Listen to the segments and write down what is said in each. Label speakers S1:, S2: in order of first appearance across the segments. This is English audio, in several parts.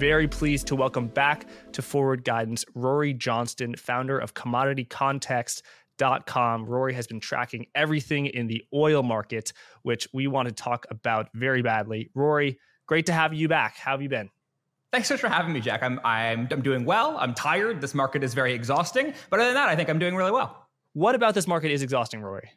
S1: very pleased to welcome back to Forward Guidance Rory Johnston, founder of CommodityContext.com. Rory has been tracking everything in the oil market, which we want to talk about very badly. Rory, great to have you back. How have you been?
S2: Thanks so much for having me, Jack. I'm, I'm, I'm doing well. I'm tired. This market is very exhausting. But other than that, I think I'm doing really well.
S1: What about this market is exhausting, Rory?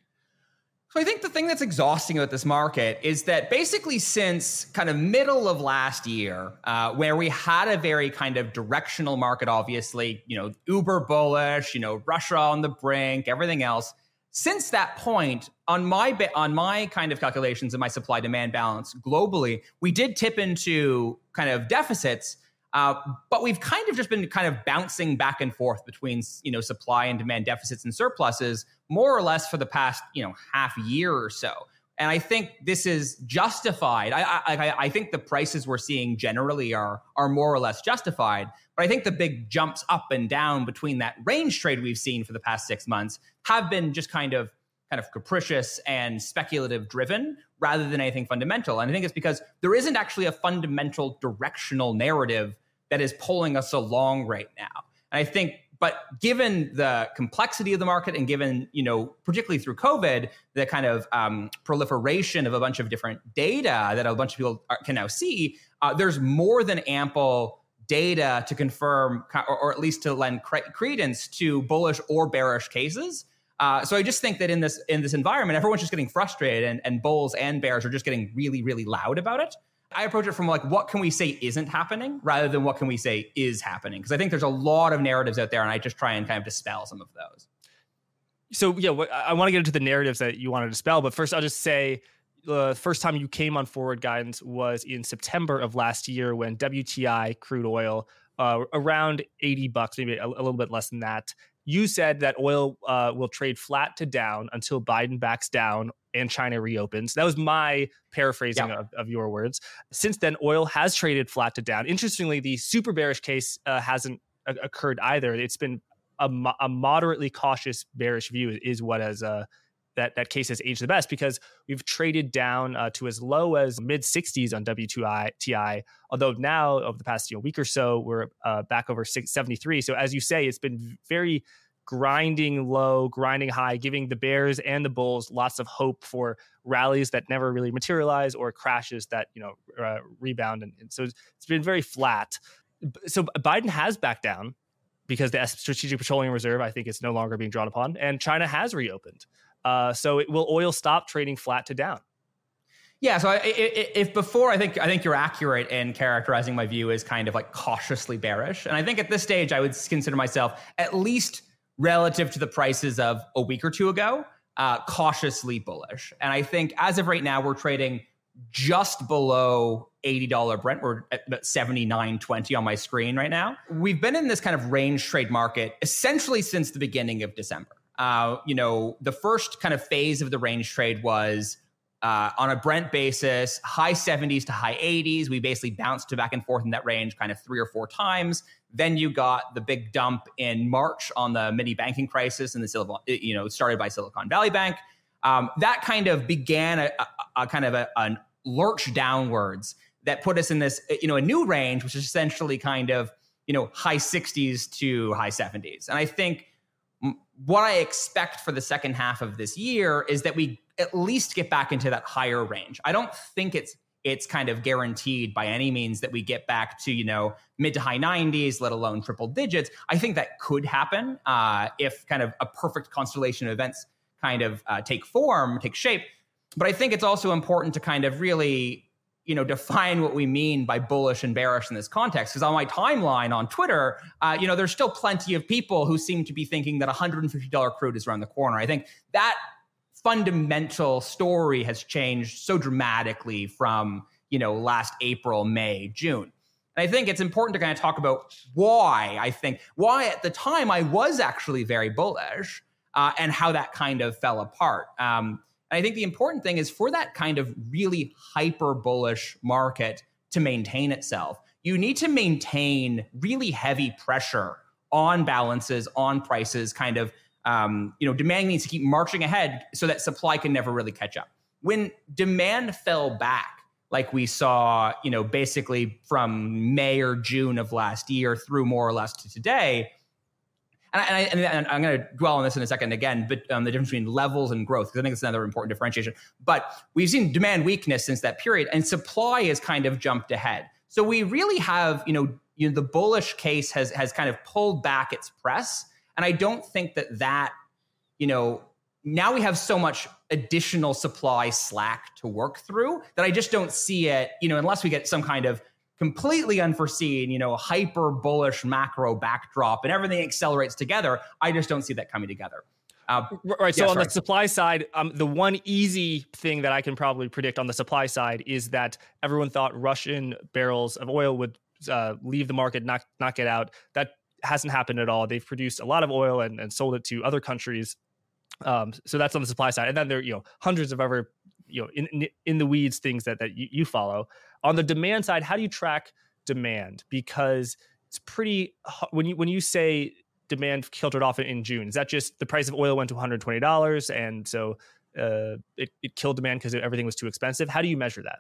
S2: So I think the thing that's exhausting about this market is that basically since kind of middle of last year, uh, where we had a very kind of directional market, obviously, you know, uber bullish, you know, Russia on the brink, everything else. Since that point, on my bit on my kind of calculations and my supply demand balance globally, we did tip into kind of deficits. Uh, but we've kind of just been kind of bouncing back and forth between you know supply and demand deficits and surpluses more or less for the past you know half year or so. And I think this is justified. I, I, I think the prices we're seeing generally are are more or less justified. But I think the big jumps up and down between that range trade we've seen for the past six months have been just kind of kind of capricious and speculative driven rather than anything fundamental. And I think it's because there isn't actually a fundamental directional narrative that is pulling us along right now. And I think but given the complexity of the market and given you know particularly through covid the kind of um, proliferation of a bunch of different data that a bunch of people are, can now see uh, there's more than ample data to confirm or, or at least to lend cre- credence to bullish or bearish cases uh, so I just think that in this in this environment, everyone's just getting frustrated, and, and bulls and bears are just getting really, really loud about it. I approach it from like what can we say isn't happening rather than what can we say is happening because I think there's a lot of narratives out there, and I just try and kind of dispel some of those.
S1: So yeah, I want to get into the narratives that you want to dispel, but first I'll just say the first time you came on forward guidance was in September of last year when WTI crude oil uh, around 80 bucks, maybe a, a, little bit less than that, you said that oil uh, will trade flat to down until Biden backs down and China reopens. That was my paraphrasing yeah. of, of, your words. Since then, oil has traded flat to down. Interestingly, the super bearish case uh, hasn't uh, occurred either. It's been a, mo- a, moderately cautious bearish view is what has uh, that that case has aged the best because we've traded down uh, to as low as mid 60s on W2I TI. Although now over the past you know, week or so we're uh, back over 73. So as you say, it's been very grinding low, grinding high, giving the Bears and the Bulls lots of hope for rallies that never really materialize or crashes that you know uh, rebound. And, and so it's been very flat. So Biden has backed down because the Strategic Petroleum Reserve, I think, is no longer being drawn upon, and China has reopened. Uh, so it, will oil stop trading flat to down?
S2: Yeah. So I, if before, I think I think you're accurate in characterizing my view as kind of like cautiously bearish, and I think at this stage I would consider myself at least relative to the prices of a week or two ago, uh, cautiously bullish. And I think as of right now, we're trading just below $80 Brent. We're at 79.20 on my screen right now. We've been in this kind of range trade market essentially since the beginning of December. Uh, you know, the first kind of phase of the range trade was uh, on a Brent basis, high 70s to high 80s. We basically bounced to back and forth in that range kind of three or four times. Then you got the big dump in March on the mini banking crisis and the Silicon, you know, started by Silicon Valley Bank. Um, that kind of began a, a, a kind of a, a lurch downwards that put us in this, you know, a new range, which is essentially kind of, you know, high 60s to high 70s. And I think what I expect for the second half of this year is that we at least get back into that higher range. I don't think it's it's kind of guaranteed by any means that we get back to you know mid to high 90s let alone triple digits i think that could happen uh, if kind of a perfect constellation of events kind of uh, take form take shape but i think it's also important to kind of really you know define what we mean by bullish and bearish in this context. Because on my timeline on twitter uh, you know there's still plenty of people who seem to be thinking that $150 crude is around the corner. I think that fundamental story has changed so dramatically from you know last april may june. And I think it's important to kind of talk about why I think, why at the time I was actually very bullish uh, and how that kind of fell apart. Um, and I think the important thing is for that kind of really hyper bullish market to maintain itself, you need to maintain really heavy pressure on balances, on prices, kind of, um, you know, demand needs to keep marching ahead so that supply can never really catch up. When demand fell back, like we saw, you know, basically from May or June of last year through more or less to today. And, I, and, I, I'm going to dwell on this in a second again, but um, the difference between levels and growth, because I think it's another important differentiation. But we've seen demand weakness since that period, and supply has kind of jumped ahead. So we really have, you know, you know, the bullish case has has kind of pulled back its press, and I don't think that that, you know, now we have so much additional supply slack to work through that I just don't see it, you know, unless we get some kind of completely unforeseen, you know, hyper bullish macro backdrop and everything accelerates together. I just don't see that coming together.
S1: Uh, right. So on the supply side, um, the one easy thing that I can probably predict on the supply side is that everyone thought Russian barrels of oil would uh, leave the market, not not get out. That hasn't happened at all. They've produced a lot of oil and, and sold it to other countries um, so that's on the supply side, and then there are you know hundreds of other you know in in the weeds things that that you, follow. On the demand side, how do you track demand? Because it's pretty when you when you say demand filtered off in June. Is that just the price of oil went to one hundred twenty dollars, and so uh, it, it killed demand because everything was too expensive? How do you measure that?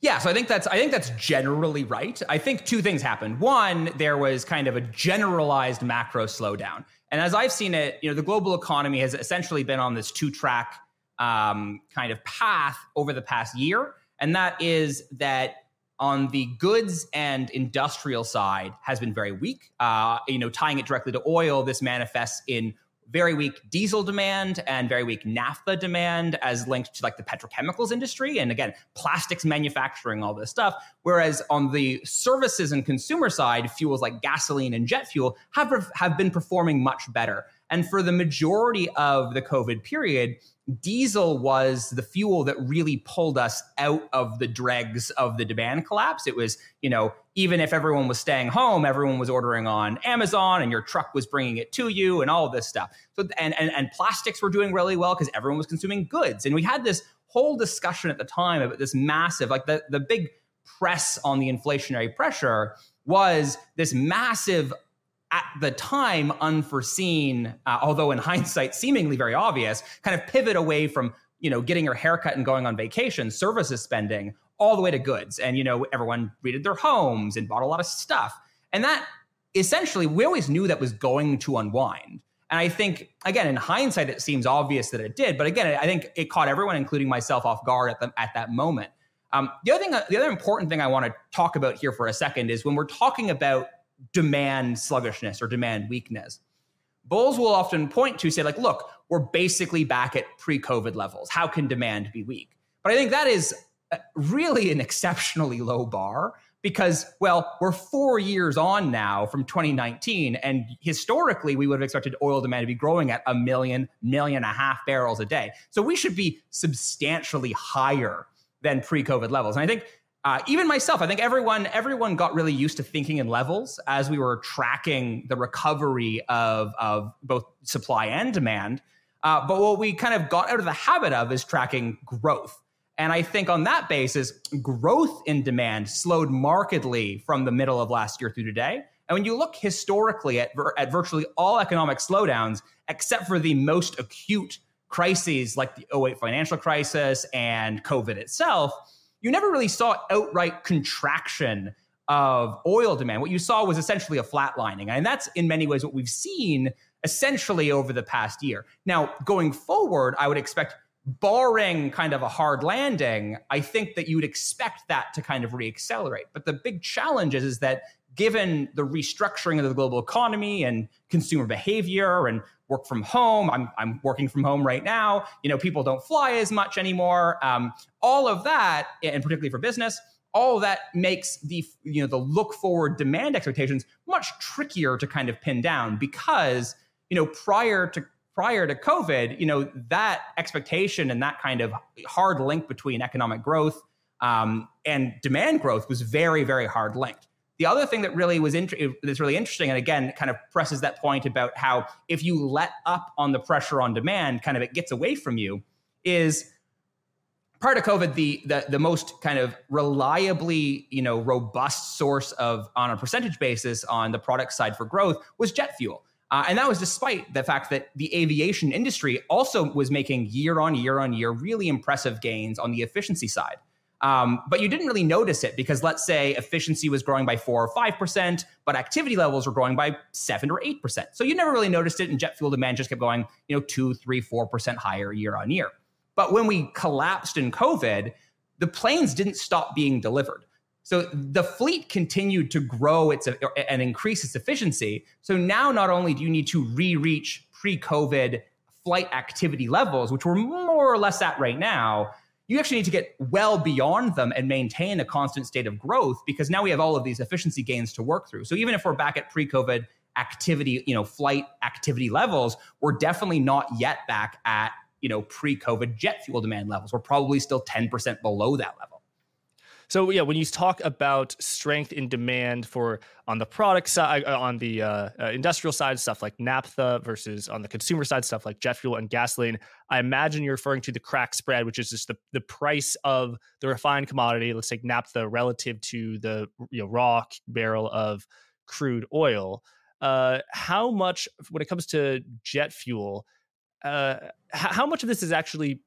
S2: Yeah, so I think that's I think that's generally right. I think two things happened. One, there was kind of a generalized macro slowdown. And as I've seen it, you know, the global economy has essentially been on this two-track um, kind of path over the past year, and that is that on the goods and industrial side has been very weak. Uh, you know, tying it directly to oil, this manifests in very weak diesel demand and very weak naphtha demand as linked to like the petrochemicals industry and again plastics manufacturing all this stuff whereas on the services and consumer side fuels like gasoline and jet fuel have have been performing much better and for the majority of the covid period diesel was the fuel that really pulled us out of the dregs of the demand collapse. It was, you know, even if everyone was staying home, everyone was ordering on Amazon and your truck was bringing it to you and all this stuff. So, and, and, and plastics were doing really well because everyone was consuming goods. And we had this whole discussion at the time about this massive, like the, the big press on the inflationary pressure was this massive at the time unforeseen, uh, although in hindsight seemingly very obvious, kind of pivot away from you know getting your haircut and going on vacation, services spending, all the way to goods. And you know everyone redid their homes and bought a lot of stuff, and that essentially we always knew that was going to unwind. And I think again in hindsight it seems obvious that it did, but again I think it caught everyone, including myself, off guard at the, at that moment. Um, the other thing, the other important thing I want to talk about here for a second is when we're talking about demand sluggishness or demand weakness. Bulls will often point to say, like, look, we're basically back at pre COVID levels. How can demand be weak? But I think that is uh, really an exceptionally low bar because, well, we're four years on now from 2019. And historically, we would have expected oil demand to be growing at a million, million and a half barrels a day. So we should be substantially higher than pre COVID levels. And I think uh, even myself, I think everyone everyone got really used to thinking in levels as we were tracking the recovery of of both supply and demand. Uh, but what we kind of got out of the habit of is tracking growth. And I think on that basis, growth in demand slowed markedly from the middle of last year through today. And when you look historically at, at virtually all economic slowdowns, except for the most acute crises like the 08 financial crisis and COVID itself, you never really saw outright contraction of oil demand. What you saw was essentially a flatlining. And that's in many ways what we've seen essentially over the past year. Now, going forward, I would expect, barring kind of a hard landing, I think that you would expect that to kind of reaccelerate. But the big challenge is, is that given the restructuring of the global economy and consumer behavior and work from home. I'm, I'm working from home right now. You know, people don't fly as much anymore. Um, all of that, and particularly for business, all that makes the you know the look forward demand expectations much trickier to kind of pin down because you know prior to prior to COVID, you know that expectation and that kind of hard link between economic growth um, and demand growth was very very hard linked. The other thing that really was int- that's really interesting, and again, kind of presses that point about how if you let up on the pressure on demand, kind of it gets away from you, is prior to COVID, the, the the most kind of reliably, you know, robust source of on a percentage basis on the product side for growth was jet fuel. Uh, and that was despite the fact that the aviation industry also was making year on year on year really impressive gains on the efficiency side. Um, but you didn't really notice it because let's say efficiency was growing by four or five percent, but activity levels were growing by seven or eight percent. So you never really noticed it, and jet fuel demand just kept going, you know, two, three, four percent higher year on year. But when we collapsed in COVID, the planes didn't stop being delivered. So the fleet continued to grow its and increase its efficiency. So now not only do you need to re-reach pre-COVID flight activity levels, which we're more or less at right now, you actually need to get well beyond them and maintain a constant state of growth because now we have all of these efficiency gains to work through. So even if we're back at pre-COVID activity, you know, flight activity levels, we're definitely not yet back at, you know, pre-COVID jet fuel demand levels. We're probably still 10% below that level.
S1: So yeah, when you talk about strength in demand for on the product side, uh, on the uh, uh, industrial side, stuff like naphtha versus on the consumer side, stuff like jet fuel and gasoline, I imagine you're referring to the crack spread, which is just the, the price of the refined commodity. Let's take naphtha relative to the you know, raw barrel of crude oil. Uh, how much, when it comes to jet fuel, uh, how much of this is actually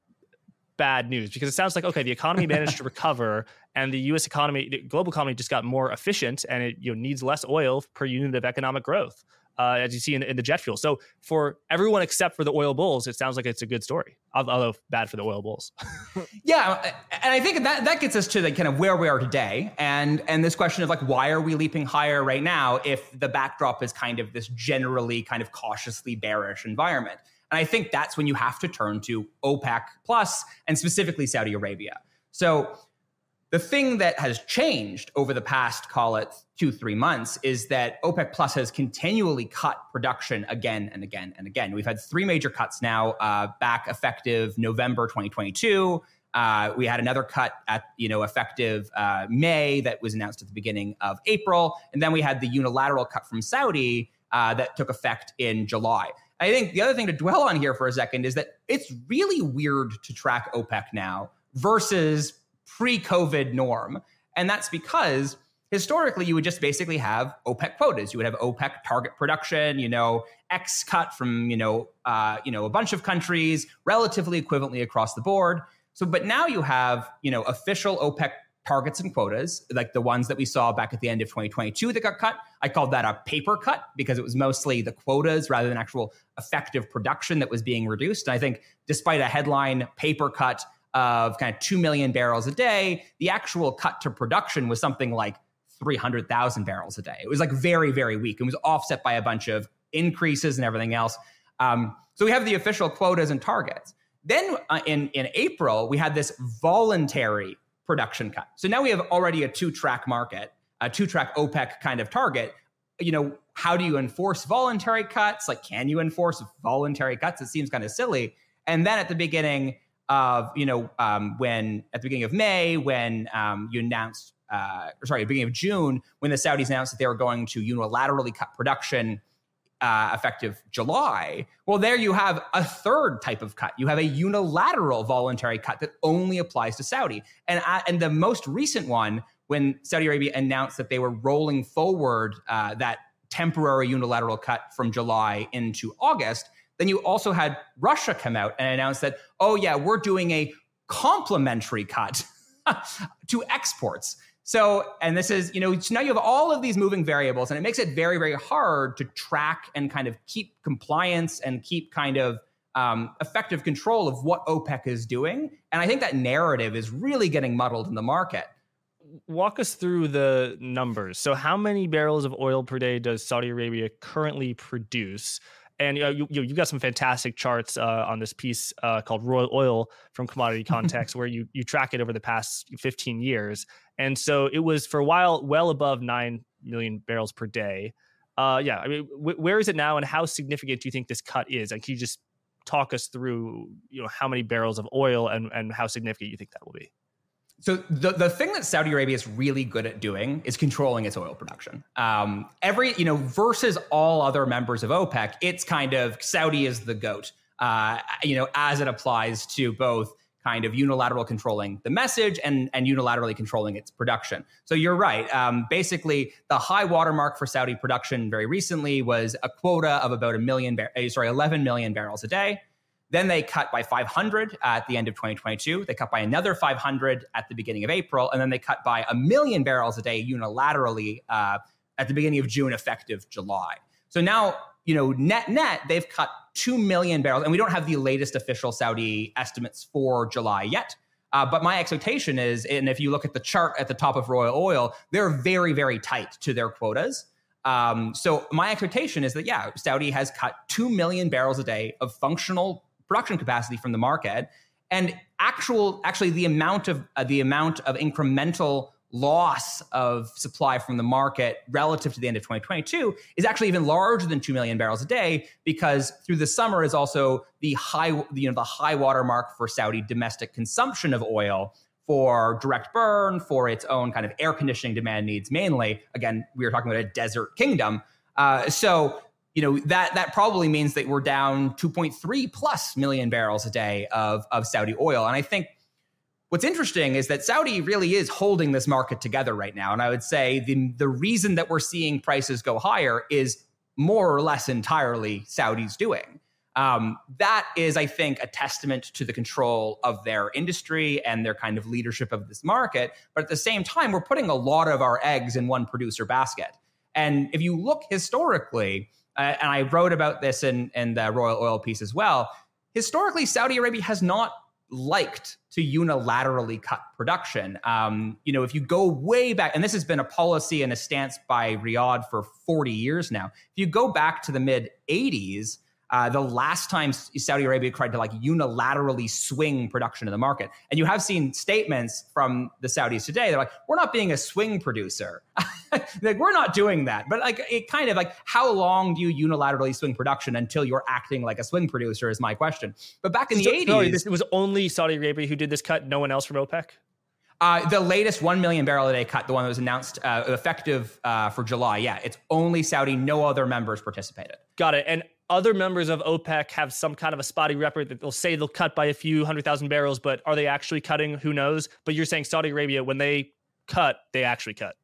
S1: bad news because it sounds like okay the economy managed to recover and the US economy the global economy just got more efficient and it you know needs less oil per unit of economic growth uh, as you see in, in, the jet fuel. So for everyone except for the oil bulls it sounds like it's a good story. Although bad for the oil bulls.
S2: Yeah and i think that that gets us to the kind of where we are today and and this question of like why are we leaping higher right now if the backdrop is kind of this generally kind of cautiously bearish environment and I think that's when you have to turn to OPEC plus and specifically Saudi Arabia. So the thing that has changed over the past, call it two, three months, is that OPEC Plus has continually cut production again and again and again. We've had three major cuts now, uh, back effective November 2022. Uh, we had another cut at you know effective uh, May that was announced at the beginning of April, and then we had the unilateral cut from Saudi uh, that took effect in July. I think the other thing to dwell on here for a second is that it's really weird to track OPEC now versus pre COVID norm. And that's because historically you would just basically have OPEC quotas. You would have OPEC target production, you know, X cut from, you know, uh, you know, a bunch of countries relatively equivalently across the board. So, but now you have, you know, official OPEC targets and quotas, like the ones that we saw back at the end of 2022 that got cut. I called that a paper cut because it was mostly the quotas rather than actual effective production that was being reduced. And I think despite a headline paper cut of kind of 2 million barrels a day, the actual cut to production was something like 300,000 barrels a day. It was like very, very weak. It was offset by a bunch of increases and everything else. Um, so we have the official quotas and targets. Then uh, in, in April, we had this voluntary production cut. So now we have already a two track market, a two track OPEC kind of target. You know, how do you enforce voluntary cuts? Like, can you enforce voluntary cuts? It seems kind of silly. And then at the beginning of, you know, um, when at the beginning of May, when um, you announced, uh, or sorry, beginning of June, when the Saudis announced that they were going to unilaterally cut production uh, effective July. Well, there you have a third type of cut. You have a unilateral voluntary cut that only applies to Saudi. And, uh, and the most recent one, when Saudi Arabia announced that they were rolling forward uh, that temporary unilateral cut from July into August, then you also had Russia come out and announce that, oh, yeah, we're doing a complementary cut to exports. So, and this is, you know, so now you have all of these moving variables, and it makes it very, very hard to track and kind of keep compliance and keep kind of um, effective control of what OPEC is doing. And I think that narrative is really getting muddled in the market.
S1: Walk us through the numbers. So, how many barrels of oil per day does Saudi Arabia currently produce? And uh, you, you, you got some fantastic charts uh, on this piece uh, called Royal Oil from Commodity Context, where you you track it over the past 15 years, and so it was for a while well above nine million barrels per day. Uh, yeah, I mean, w- where is it now, and how significant do you think this cut is? And can you just talk us through, you know, how many barrels of oil and and how significant you think that will be?
S2: So the, the thing that Saudi Arabia is really good at doing is controlling its oil production. Um, every you know versus all other members of OPEC, it's kind of Saudi is the goat. Uh, you know, as it applies to both kind of unilateral controlling the message and and unilaterally controlling its production. So you're right. Um, basically, the high watermark for Saudi production very recently was a quota of about a million, bar- eh, sorry, 11 million barrels a day. Then they cut by 500 at the end of 2022. They cut by another 500 at the beginning of April, and then they cut by a million barrels a day unilaterally uh, at the beginning of June, effective July. So now, you know, net net, they've cut 2 million barrels, and we don't have the latest official Saudi estimates for July yet. Uh, but my expectation is, and if you look at the chart at the top of Royal Oil, they're very, very tight to their quotas. Um, so my expectation is that yeah, Saudi has cut two million barrels a day of functional production capacity from the market, and actual actually the amount of uh, the amount of incremental loss of supply from the market relative to the end of 2022 is actually even larger than 2 million barrels a day because through the summer is also the high you know the high water mark for Saudi domestic consumption of oil for direct burn for its own kind of air conditioning demand needs mainly. Again we were talking about a desert kingdom. Uh, so you know that that probably means that we're down 2.3 plus million barrels a day of of Saudi oil and I think What's interesting is that Saudi really is holding this market together right now. And I would say the, the reason that we're seeing prices go higher is more or less entirely Saudi's doing. Um, that is, I think, a testament to the control of their industry and their kind of leadership of this market. But at the same time, we're putting a lot of our eggs in one producer basket. And if you look historically, uh, and I wrote about this in, in the Royal Oil piece as well, historically, Saudi Arabia has not liked to unilaterally cut production. Um, you know, if you go way back, and this has been a policy and a stance by Riyadh for 40 years now. If you go back to the mid 80s, uh, the last time Saudi Arabia tried to like unilaterally swing production in the market. And you have seen statements from the Saudis today. They're like, we're not being a swing producer. like, we're not doing that. But like, it kind of like, how long do you unilaterally swing production until you're acting like a swing producer is my question. But back in the so, 80s. Sorry,
S1: this, it was only Saudi Arabia who did this cut, no one else from OPEC?
S2: Uh, the latest 1 million barrel a day cut, the one that was announced uh, effective uh, for July, yeah, it's only Saudi, no other members participated.
S1: Got it. And other members of OPEC have some kind of a spotty record that they'll say they'll cut by a few hundred thousand barrels, but are they actually cutting? Who knows? But you're saying Saudi Arabia, when they cut, they actually cut.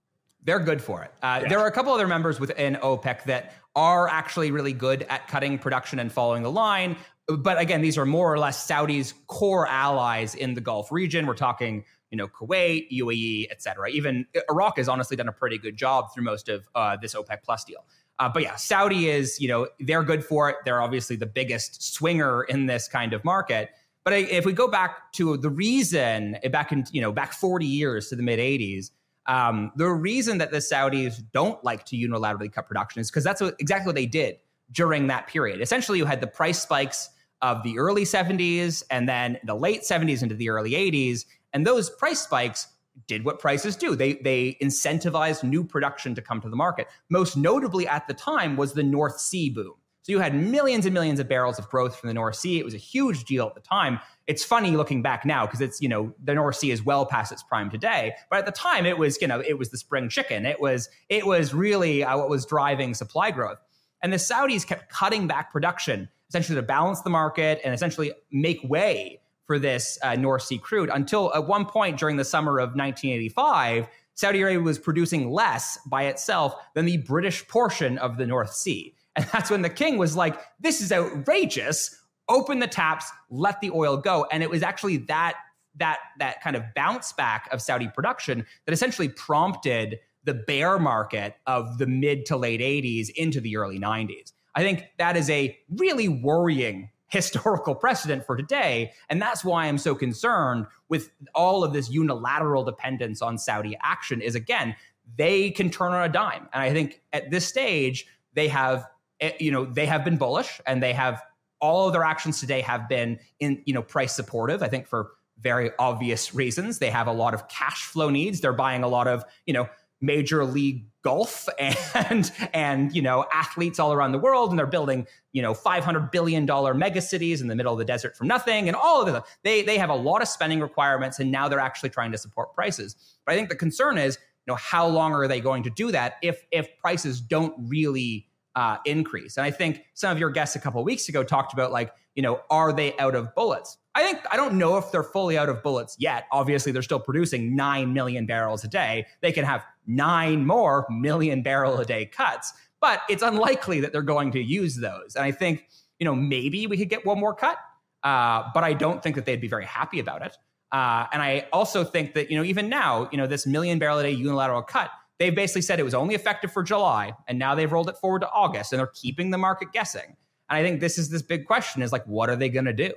S2: They're good for it. Uh, yeah. There are a couple other members within OPEC that are actually really good at cutting production and following the line. But again, these are more or less Saudi's core allies in the Gulf region. We're talking, you know, Kuwait, UAE, et cetera. Even Iraq has honestly done a pretty good job through most of uh, this OPEC plus deal. Uh, but yeah, Saudi is, you know, they're good for it. They're obviously the biggest swinger in this kind of market. But if we go back to the reason, eh, back in, you know, back 40 years to the mid 80s, um, the reason that the Saudis don't like to unilaterally cut production is because that's what, exactly what they did during that period. Essentially, you had the price spikes of the early 70s and then the late 70s into the early 80s. And those price spikes did what prices do. They they incentivized new production to come to the market. Most notably at the time was the North Sea boom. So you had millions and millions of barrels of growth from the North Sea. It was a huge deal at the time. It's funny looking back now because it's, you know, the North Sea is well past its prime today. But at the time it was, you know, it was the spring chicken. It was it was really uh, what was driving supply growth. And the Saudis kept cutting back production essentially to balance the market and essentially make way for this uh, North Sea crude until at one point during the summer of 1985, Saudi Arabia was producing less by itself than the British portion of the North Sea. And that's when the king was like, this is outrageous. Open the taps, let the oil go. And it was actually that that that kind of bounce back of Saudi production that essentially prompted the bear market of the mid to late 80s into the early 90s. I think that is a really worrying historical precedent for today. And that's why I'm so concerned with all of this unilateral dependence on Saudi action is again, they can turn on a dime. And I think at this stage, they have, eh, you know, they have been bullish and they have all of their actions today have been in, you know, price supportive. I think for very obvious reasons. They have a lot of cash flow needs. They're buying a lot of, you know, major league golf and and you know athletes all around the world and they're building you know 500 billion dollar mega cities in the middle of the desert from nothing and all of this they they have a lot of spending requirements and now they're actually trying to support prices but i think the concern is you know how long are they going to do that if if prices don't really uh, increase and i think some of your guests a couple weeks ago talked about like you know are they out of bullets I think I don't know if they're fully out of bullets yet. Obviously, they're still producing 9 million barrels a day. They can have 9 more million barrel a day cuts, but it's unlikely that they're going to use those. And I think, you know, maybe we could get one more cut. uh, but I don't think that they'd be very happy about it. Uh, and I also think that, you know, even now, you know, this million barrel a day unilateral cut, they basically said it was only effective for July, and now they've rolled it forward to August, and they're keeping the market guessing. And I think this is this big question: is like, what are they going to do?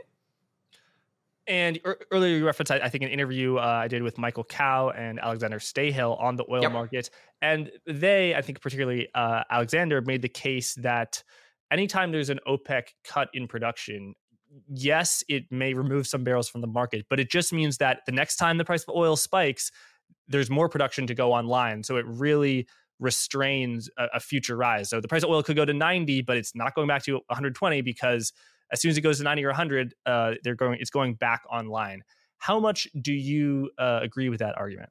S1: And earlier you referenced, I think, an interview uh, I did with Michael Kao and Alexander Stahel on the oil yep. market, and they, I think, particularly uh, Alexander, made the case that anytime there's an OPEC cut in production, yes, it may remove some barrels from the market, but it just means that the next time the price of oil spikes, there's more production to go online. So it really restrains a, a, future rise. So the price of oil could go to 90, but it's not going back to 120 because as soon as it goes to 90 or 100, uh, they're going it's going back online. How much do you uh, agree with that argument?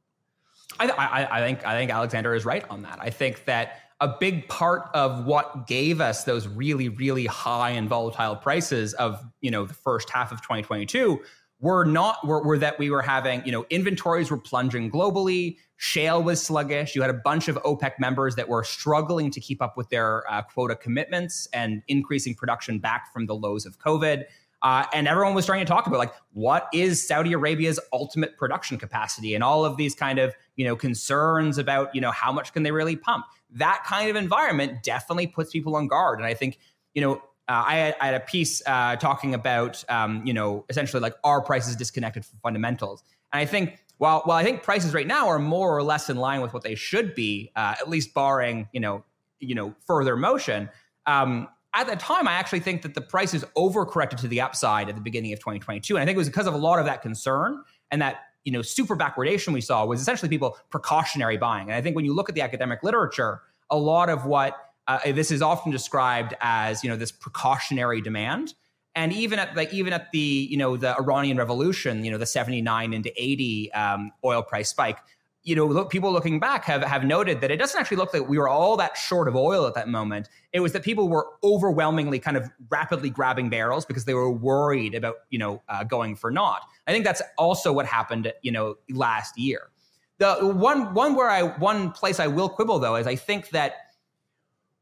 S2: I, I, I think I think Alexander is right on that. I think that a big part of what gave us those really really high and volatile prices of you know the first half of 2022 were not were, were that we were having you know inventories were plunging globally shale was sluggish you had a bunch of opec members that were struggling to keep up with their uh, quota commitments and increasing production back from the lows of covid. Uh, and everyone was trying to talk about like what is saudi arabia's ultimate production capacity and all of these kind of you know concerns about you know how much can they really pump? That kind of environment definitely puts people on guard. And i think you know uh, I, had, I, had, a piece uh, talking about, um, you know, essentially like are prices disconnected from fundamentals? And I think while while I think prices right now are more or less in line with what they should be, uh, at least barring you know you know further motion. Um, at the time, I actually think that the prices overcorrected to the upside at the beginning of 2022, and I think it was because of a lot of that concern and that you know super backwardation we saw was essentially people precautionary buying. And I think when you look at the academic literature, a lot of what uh, this is often described as you know this precautionary demand. And even at the even at the you know the Iranian Revolution, you know the 79 into 80 um, oil price spike, you know look, people looking back have have noted that it doesn't actually look like we were all that short of oil at that moment. It was that people were overwhelmingly kind of rapidly grabbing barrels because they were worried about you know uh, going for naught. I think that's also what happened you know last year. The one one where I one place I will quibble though is I think that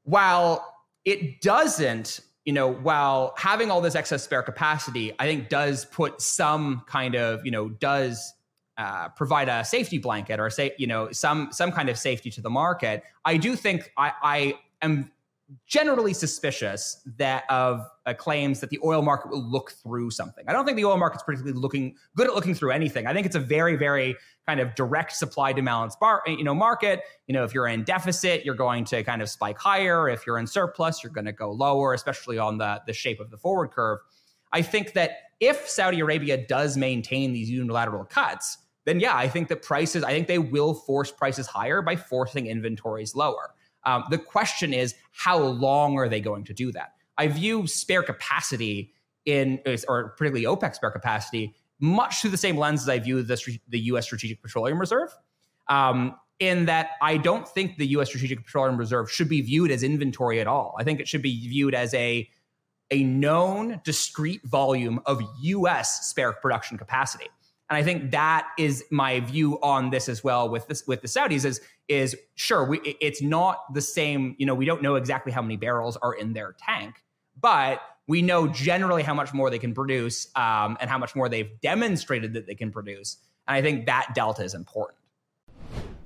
S2: while it doesn't, you know, while having all this excess spare capacity, I think does put some kind of, you know, does uh, provide a safety blanket or say, you know, some some kind of safety to the market. I do think I, I am generally suspicious that of uh, claims that the oil market will look through something. I don't think the oil market's particularly looking good at looking through anything. I think it's a very, very kind of direct supply demand bar, you know, market. You know, if you're in deficit, you're going to kind of spike higher. If you're in surplus, you're going to go lower, especially on the the shape of the forward curve. I think that if Saudi Arabia does maintain these unilateral cuts, then yeah, I think that prices, I think they will force prices higher by forcing inventories lower. Um, the question is, how long are they going to do that? I view spare capacity in, or particularly OPEC spare capacity, much through the same lens as I view the, the U.S. Strategic Petroleum Reserve. Um, in that I don't think the U.S. Strategic Petroleum Reserve should be viewed as inventory at all. I think it should be viewed as a a known discrete volume of U.S. spare production capacity. And I think that is my view on this as well with this with the Saudis is is sure we, it's not the same. You know, we don't know exactly how many barrels are in their tank, but we know generally how much more they can produce um, and how much more they've demonstrated that they can produce. And I think that delta is important.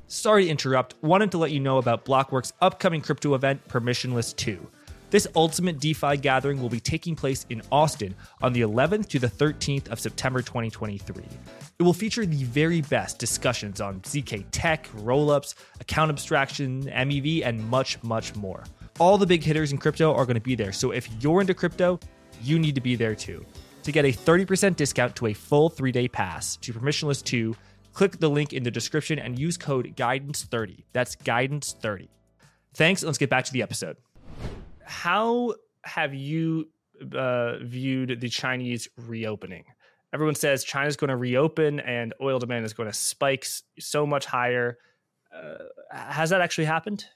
S1: Sorry to interrupt. Wanted to let you know about Blockworks' upcoming crypto event, Permissionless 2. This ultimate DeFi gathering will be taking place in Austin on the 11th to the 13th of September 2023. It will feature the very best discussions on ZK tech, rollups, account abstraction, MEV, and much, much more. All the big hitters in crypto are going to be there, so if you're into crypto, you need to be there too. To get a 30% discount to a full three day pass to Permissionless 2, click the link in the description and use code GUIDANCE30. That's GUIDANCE30. Thanks, let's get back to the episode how have you uh, viewed the Chinese reopening? Everyone says China's going to reopen and oil demand is going to spike so much higher. Uh, has that actually happened?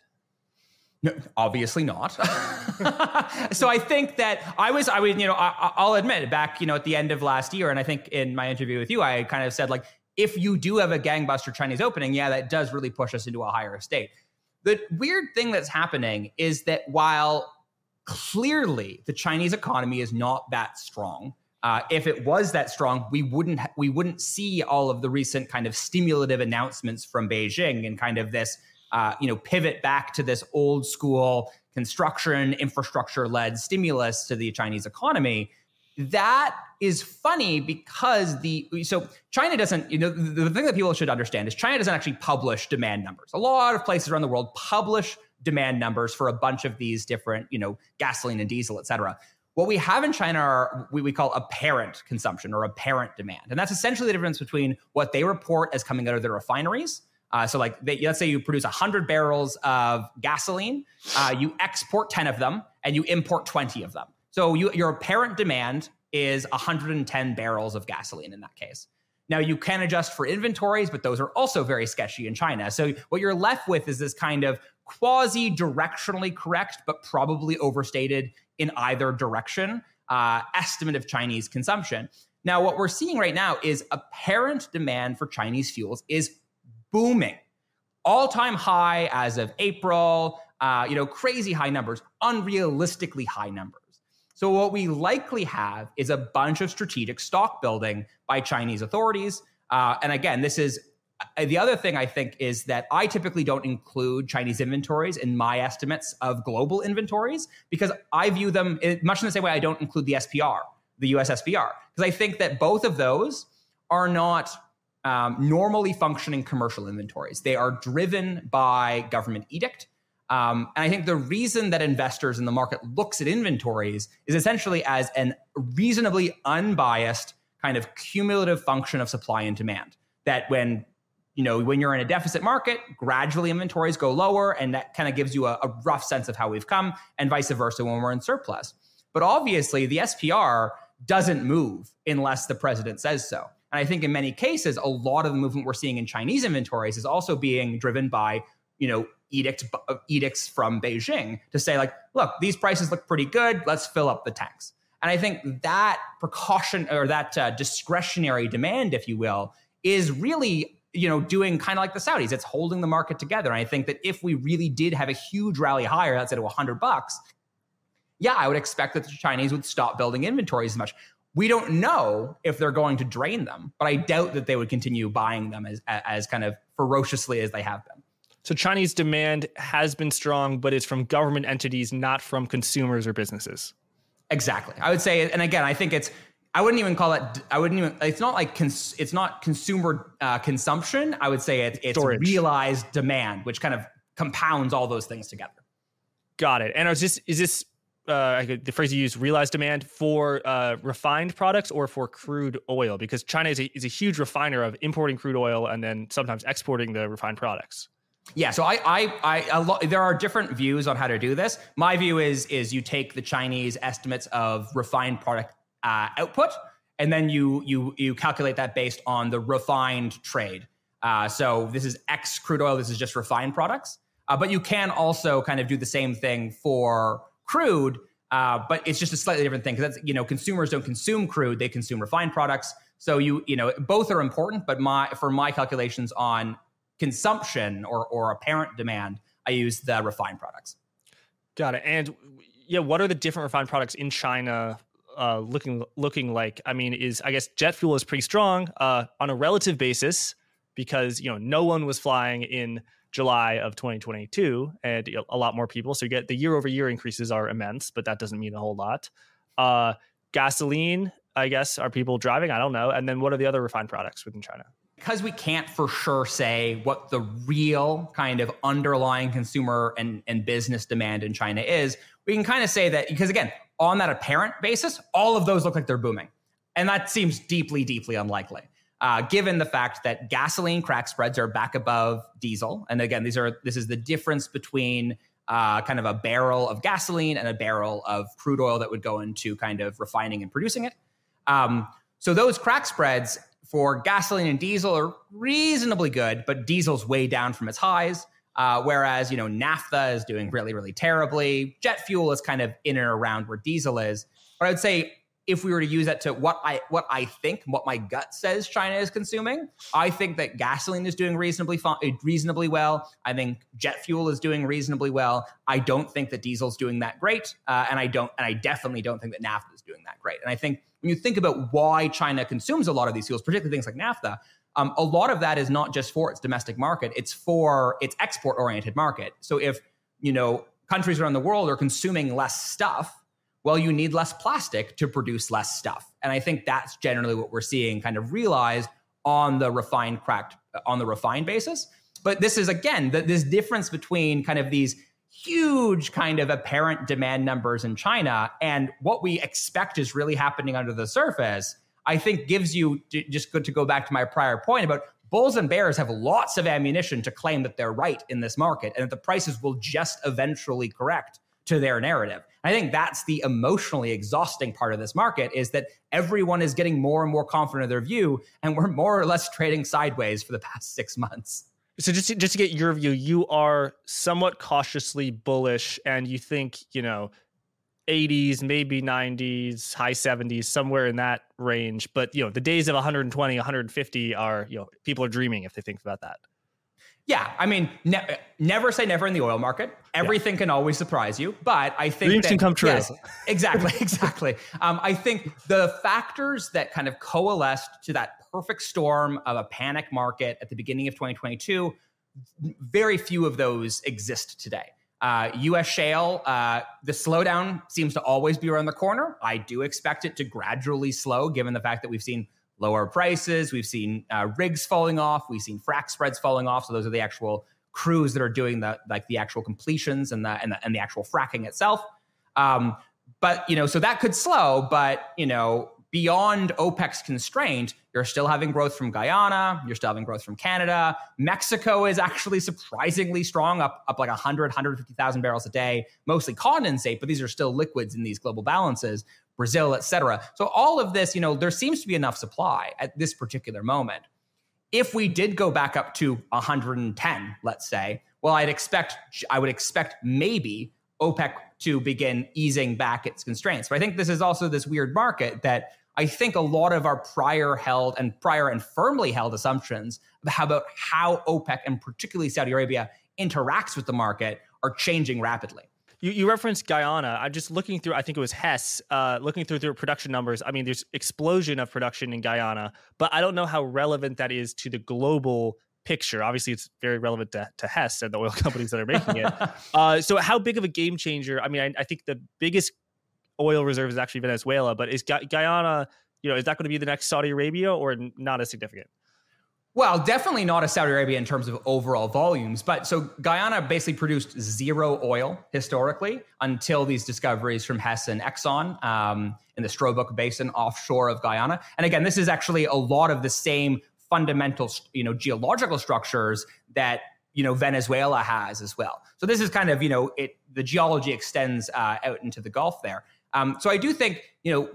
S2: No, obviously not. so I think that I was, I would, you know, I, will admit back, you know, at the end of last year, and I think in my interview with you, I kind of said like, if you do have a gangbuster Chinese opening, yeah, that does really push us into a higher state. The weird thing that's happening is that while clearly the Chinese economy is not that strong. Uh, if it was that strong, we wouldn't ha- we wouldn't see all of the recent kind of stimulative announcements from Beijing and kind of this uh, you know pivot back to this old school construction infrastructure led stimulus to the Chinese economy. That is funny because the so China doesn't you know the, thing that people should understand is China doesn't actually publish demand numbers. A lot of places around the world publish demand numbers for a bunch of these different you know gasoline and diesel, et cetera. What we have in China are what we call apparent consumption or apparent demand. And that's essentially the difference between what they report as coming out of their refineries. Uh, so, like, they, let's say you produce 100 barrels of gasoline, uh, you export 10 of them, and you import 20 of them. So, you, your apparent demand is 110 barrels of gasoline in that case. Now, you can adjust for inventories, but those are also very sketchy in China. So, what you're left with is this kind of quasi directionally correct, but probably overstated in either direction uh, estimate of Chinese consumption. Now, what we're seeing right now is apparent demand for Chinese fuels is booming, all time high as of April. Uh, you know, crazy high numbers, unrealistically high numbers. So, what we likely have is a bunch of strategic stock building by Chinese authorities. Uh, and again, this is uh, the other thing I think is that I typically don't include Chinese inventories in my estimates of global inventories because I view them much in the same way I don't include the SPR, the US SPR, because I think that both of those are not um, normally functioning commercial inventories. They are driven by government edict. Um, and I think the reason that investors in the market looks at inventories is essentially as an reasonably unbiased kind of cumulative function of supply and demand. That when you know, when you're in a deficit market, gradually inventories go lower, and that kind of gives you a, a, rough sense of how we've come, and vice versa when we're in surplus. But obviously, the SPR doesn't move unless the president says so. And I think in many cases, a lot of the movement we're seeing in Chinese inventories is also being driven by, you know, edict, uh, edicts from Beijing to say, like, look, these prices look pretty good. Let's fill up the tanks. And I think that precaution or that uh, discretionary demand, if you will, is really you know, doing kind of like the Saudis. It's holding the market together. And I think that if we really did have a huge rally higher, let's say to 100 bucks, yeah, I would expect that the Chinese would stop building inventories as much. We don't know if they're going to drain them, but I doubt that they would continue buying them as as kind of ferociously as they have been.
S1: So Chinese demand has been strong, but it's from government entities, not from consumers or businesses.
S2: Exactly. I would say, and again, I think it's I wouldn't even call it. I wouldn't even. It's not like cons, it's not consumer uh, consumption. I would say it, it's Storage. realized demand, which kind of compounds all those things together.
S1: Got it. And is this is this uh, the phrase you use realized demand for uh, refined products or for crude oil? Because China is a, is a huge refiner of importing crude oil and then sometimes exporting the refined products.
S2: Yeah, so I, I, I, a lo- there are different views on how to do this. My view is, is you take the Chinese estimates of refined product uh, output, and then you you you calculate that based on the refined trade. Uh, so this is X crude oil. This is just refined products. Uh, but you can also kind of do the same thing for crude, uh, but it's just a slightly different thing because that's you know consumers don't consume crude; they consume refined products. So you you know both are important, but my for my calculations on consumption or or apparent demand, I use the refined products.
S1: Got it. And yeah, what are the different refined products in China uh, looking looking like? I mean, is I guess jet fuel is pretty strong uh, on a relative basis because you know no one was flying in July of 2022, and a lot more people. So you get the year over year increases are immense, but that doesn't mean a whole lot. Uh, gasoline, I guess, are people driving? I don't know. And then what are the other refined products within China?
S2: Because we can't for sure say what the real kind of underlying consumer and, and business demand in China is, we can kind of say that because again, on that apparent basis, all of those look like they're booming. And that seems deeply, deeply unlikely. Uh, given the fact that gasoline crack spreads are back above diesel, and again, these are this is the difference between uh, kind of a barrel of gasoline and a barrel of crude oil that would go into kind of refining and producing it. Um, so those crack spreads for gasoline and diesel are reasonably good, but diesel's way down from its highs. Uh, whereas, you know, naphtha is doing really, really terribly. Jet fuel is kind of in and around where diesel is. But I would say if we were to use that to what I what I think, what my gut says China is consuming, I think that gasoline is doing reasonably reasonably well. I think jet fuel is doing reasonably well. I don't think that diesel's doing that great, uh, and I don't, and I definitely don't think that naphtha is doing that great. And I think when you think about why China consumes a lot of these fuels, particularly things like naphtha, um, a lot of that is not just for its domestic market; it's for its export-oriented market. So if you know countries around the world are consuming less stuff, well, you need less plastic to produce less stuff, and I think that's generally what we're seeing kind of realized on the refined cracked on the refined basis. But this is again the, this difference between kind of these huge kind of apparent demand numbers in China and what we expect is really happening under the surface. I think gives you just good to go back to my prior point about bulls and bears have lots of ammunition to claim that they're right in this market and that the prices will just eventually correct to their narrative. I think that's the emotionally exhausting part of this market is that everyone is getting more and more confident of their view and we're more or less trading sideways for the past 6 months.
S1: So just to, just to get your view, you are somewhat cautiously bullish, and you think you know 80s, maybe 90s, high 70s, somewhere in that range. But you know, the days of 120, 150 are you know people are dreaming if they think about that.
S2: Yeah, I mean, ne- never say never in the oil market. Everything yeah. can always surprise you, but I think
S1: dreams that, can come true.
S2: Yes, exactly, exactly. Um, I think the factors that kind of coalesced to that perfect storm of a panic market at the beginning of 2022, very few of those exist today. Uh, U.S. shale, uh, the slowdown seems to always be around the corner. I do expect it to gradually slow, given the fact that we've seen lower prices, we've seen uh, rigs falling off, we've seen frac spreads falling off. So those are the actual crews that are doing the like the actual completions and the and the, and the actual fracking itself. Um, but you know, so that could slow. But you know, beyond OPEC's constraint, you're still having growth from Guyana, you're still having growth from Canada. Mexico is actually surprisingly strong, up, up like 100, 150,000 barrels a day, mostly condensate, but these are still liquids in these global balances, Brazil, et cetera. So all of this, you know, there seems to be enough supply at this particular moment. If we did go back up to 110, let's say, well, I'd expect, I would expect maybe OPEC to begin easing back its constraints. But I think this is also this weird market that I think a lot of our prior held and prior and firmly held assumptions about how OPEC and particularly Saudi Arabia interacts with the market are changing rapidly.
S1: You, you referenced Guyana. I'm just looking through. I think it was Hess. Uh, looking through their production numbers. I mean, there's explosion of production in Guyana, but I don't know how relevant that is to the global picture. Obviously, it's very relevant to, to Hess and the oil companies that are making it. uh, so, how big of a game changer? I mean, I, I, think the biggest oil reserve is actually Venezuela, but is Guyana? You know, is that going to be the next Saudi Arabia or not as significant?
S2: Well, definitely not a Saudi Arabia in terms of overall volumes. But so Guyana basically produced zero oil historically until these discoveries from Hess and Exxon um, in the Stabroek Basin offshore of Guyana. And again, this is actually a lot of the same fundamental, you know, geological structures that you know Venezuela has as well. So this is kind of you know it the geology extends uh, out into the Gulf there. Um, so I do think you know.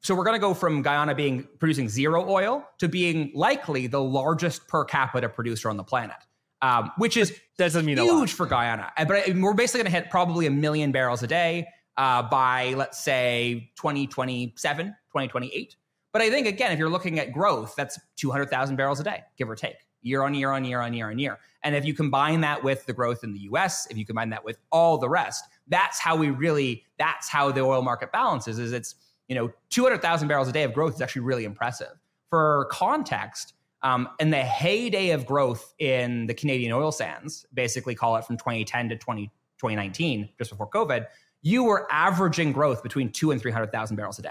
S2: So we're going to go from Guyana being producing zero oil to being likely the largest per capita producer on the planet, um, which is
S1: doesn't mean
S2: huge for Guyana. But we're basically going to hit probably a million barrels a day uh, by let's say 2027, 2028. But I think again, if you're looking at growth, that's 200,000 barrels a day, give or take, year on year on year on year on year. And if you combine that with the growth in the US, if you combine that with all the rest, that's how we really that's how the oil market balances is it's, you know, 200,000 barrels a day of growth is actually really impressive. For context, um, in the heyday of growth in the Canadian oil sands, basically call it from 2010 to 20, 2019, just before COVID, you were averaging growth between two and 300,000 barrels a day.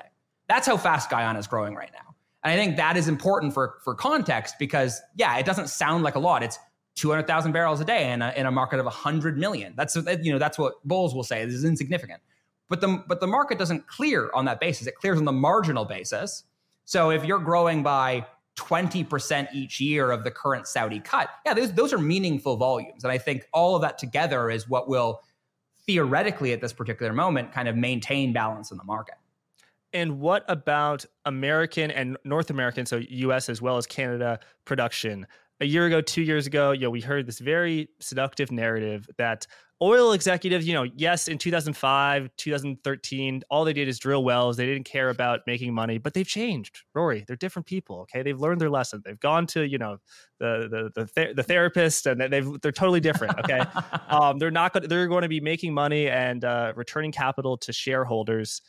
S2: That's how fast Guyana is growing right now. And I think that is important for, for context because, yeah, it doesn't sound like a lot. It's 200,000 barrels a day in a, in a market of 100 million. That's, you know, that's what bulls will say. This is insignificant. But the, but the market doesn't clear on that basis. It clears on the marginal basis. So if you're growing by 20% each year of the current Saudi cut, yeah, those, those are meaningful volumes. And I think all of that together is what will theoretically at this particular moment kind of maintain balance in the market.
S1: And what about American and North American, so US as well as Canada production? A year ago, two years ago, you know, we heard this very seductive narrative that oil executives, you know, yes, in 2005, 2013, all they did is drill wells. They didn't care about making money, but they've changed. Rory, they're different people. Okay, they've learned their lesson. They've gone to you know the the the, ther- the therapist, and they've they're totally different. Okay, um, they're not going. They're going to be making money and uh, returning capital to shareholders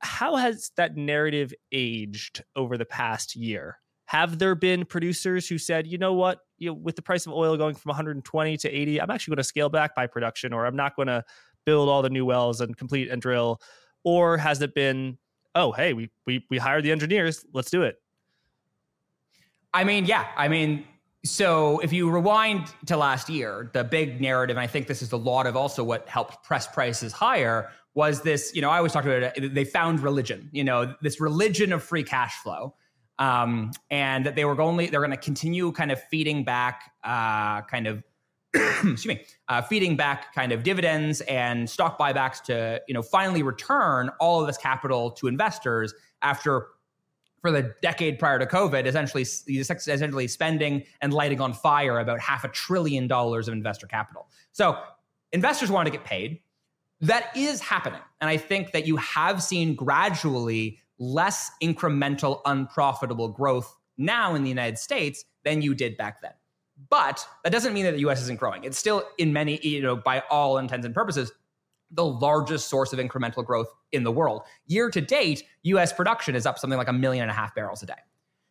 S1: how has that narrative aged over the past year? Have there been producers who said, you know what, you know, with the price of oil going from 120 to 80, I'm actually going to scale back my production, or I'm not going to build all the new wells and complete and drill? Or has it been, oh, hey, we we we hired the engineers, let's do it?
S2: I mean, yeah, I mean, so if you rewind to last year, the big narrative, and I think this is a lot of also what helped press prices higher, was this, you know, I always talk about it, they found religion, you know, this religion of free cash flow. Um, and that they were only they're going to continue kind of feeding back uh, kind of excuse me uh, feeding back kind of dividends and stock buybacks to you know finally return all of this capital to investors after for the decade prior to COVID, essentially essentially spending and lighting on fire about half a trillion dollars of investor capital. So investors want to get paid that is happening. And I think that you have seen gradually less incremental, unprofitable growth now in the United States than you did back then. But that doesn't mean that the US isn't growing. It's still, in many, you know, by all intents and purposes, the largest source of incremental growth in the world. Year to date, US production is up something like a million and a half barrels a day.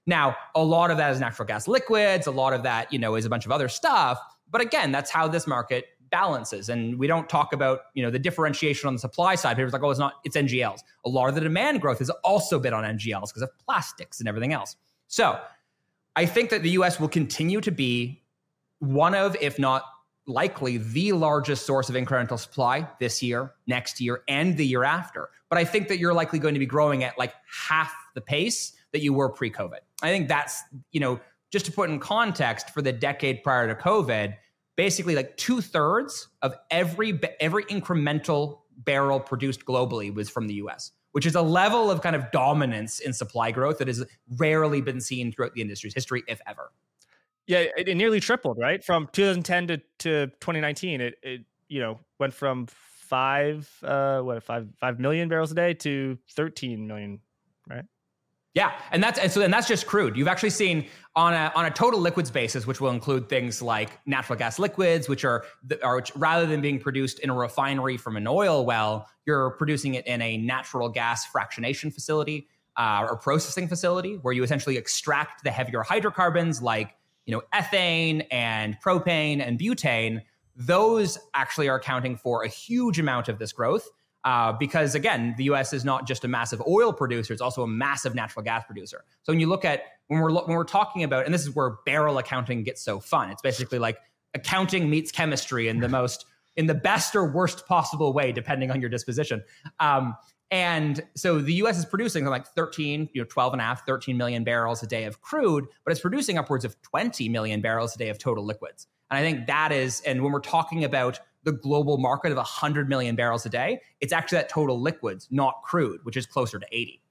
S2: Now, a lot of that is natural gas liquids, a lot of that, you know, is a bunch of other stuff. But again, that's how this market balances. And we don't talk about, you know, the differentiation on the supply side. People's like, oh, it's not, it's NGLs. A lot of the demand growth has also been on NGLs because of plastics and everything else. So I think that the US will continue to be one of, if not likely the largest source of incremental supply this year, next year, and the year after. But I think that you're likely going to be growing at like half the pace that you were pre COVID. I think that's, you know, just to put in context for the decade prior to COVID, basically like two thirds of every every incremental barrel produced globally was from the U.S., which is a level of kind of dominance in supply growth that has rarely been seen throughout the industry's history, if ever.
S1: Yeah, it, it nearly tripled, right? From 2010 to, to 2019, it, it you know went from five uh what five five million barrels a day to 13 million, right?
S2: Yeah, and that's and so then that's just crude. You've actually seen on a on a total liquids basis, which will include things like natural gas liquids, which are are which, rather than being produced in a refinery from an oil well, you're producing it in a natural gas fractionation facility uh, or processing facility, where you essentially extract the heavier hydrocarbons like you know ethane and propane and butane. Those actually are accounting for a huge amount of this growth. Uh, because again, the U.S. is not just a massive oil producer; it's also a massive natural gas producer. So when you look at when we're when we're talking about, and this is where barrel accounting gets so fun. It's basically like accounting meets chemistry in the most in the best or worst possible way, depending on your disposition. Um, and so the US is producing like 13, you know, 12 and a half, 13 million barrels a day of crude, but it's producing upwards of 20 million barrels a day of total liquids. And I think that is, and when we're talking about the global market of 100 million barrels a day, it's actually that total liquids, not crude, which is closer to 80.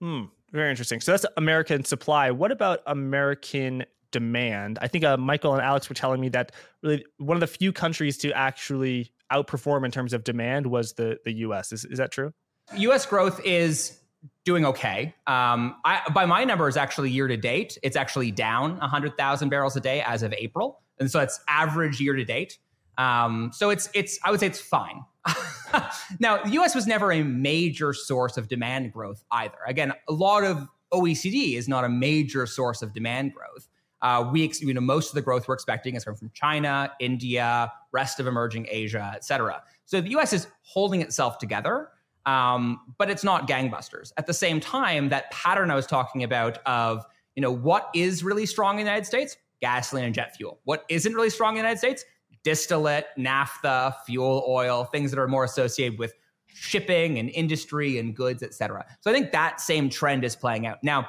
S1: Hmm, very interesting. So that's American supply. What about American demand? I think uh, Michael and Alex were telling me that really one of the few countries to actually outperform in terms of demand was the the U.S. Is is that true?
S2: U.S. growth is doing okay. Um, I, by my numbers, actually year to date, it's actually down 100,000 barrels a day as of April, and so it's average year to date. Um, so it's it's I would say it's fine. now, the U.S. was never a major source of demand growth either. Again, a lot of OECD is not a major source of demand growth. Uh, we, you know, most of the growth we're expecting is coming from China, India, rest of emerging Asia, et cetera. So the U.S. is holding itself together, um, but it's not gangbusters. At the same time, that pattern I was talking about of, you know, what is really strong in the United States? Gasoline and jet fuel. What isn't really strong in the United States? Distillate, naphtha, fuel oil, things that are more associated with shipping and industry and goods, et cetera. So I think that same trend is playing out. Now,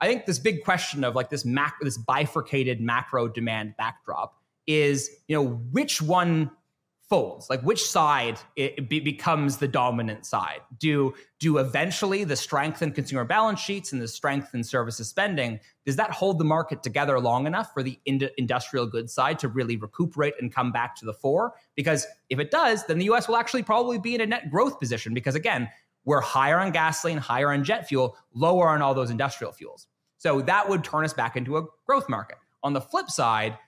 S2: I think this big question of like this mac this bifurcated macro demand backdrop is, you know, which one folds? Like which side it be, becomes the dominant side? Do do eventually the strength in consumer balance sheets and the strength in services spending does that hold the market together long enough for the ind- industrial goods side to really recuperate and come back to the fore? Because if it does then the us will actually probably be in a net growth position because again we're higher on gasoline higher on jet fuel lower on all those industrial fuels. So that would turn us back into a growth market. On the flip side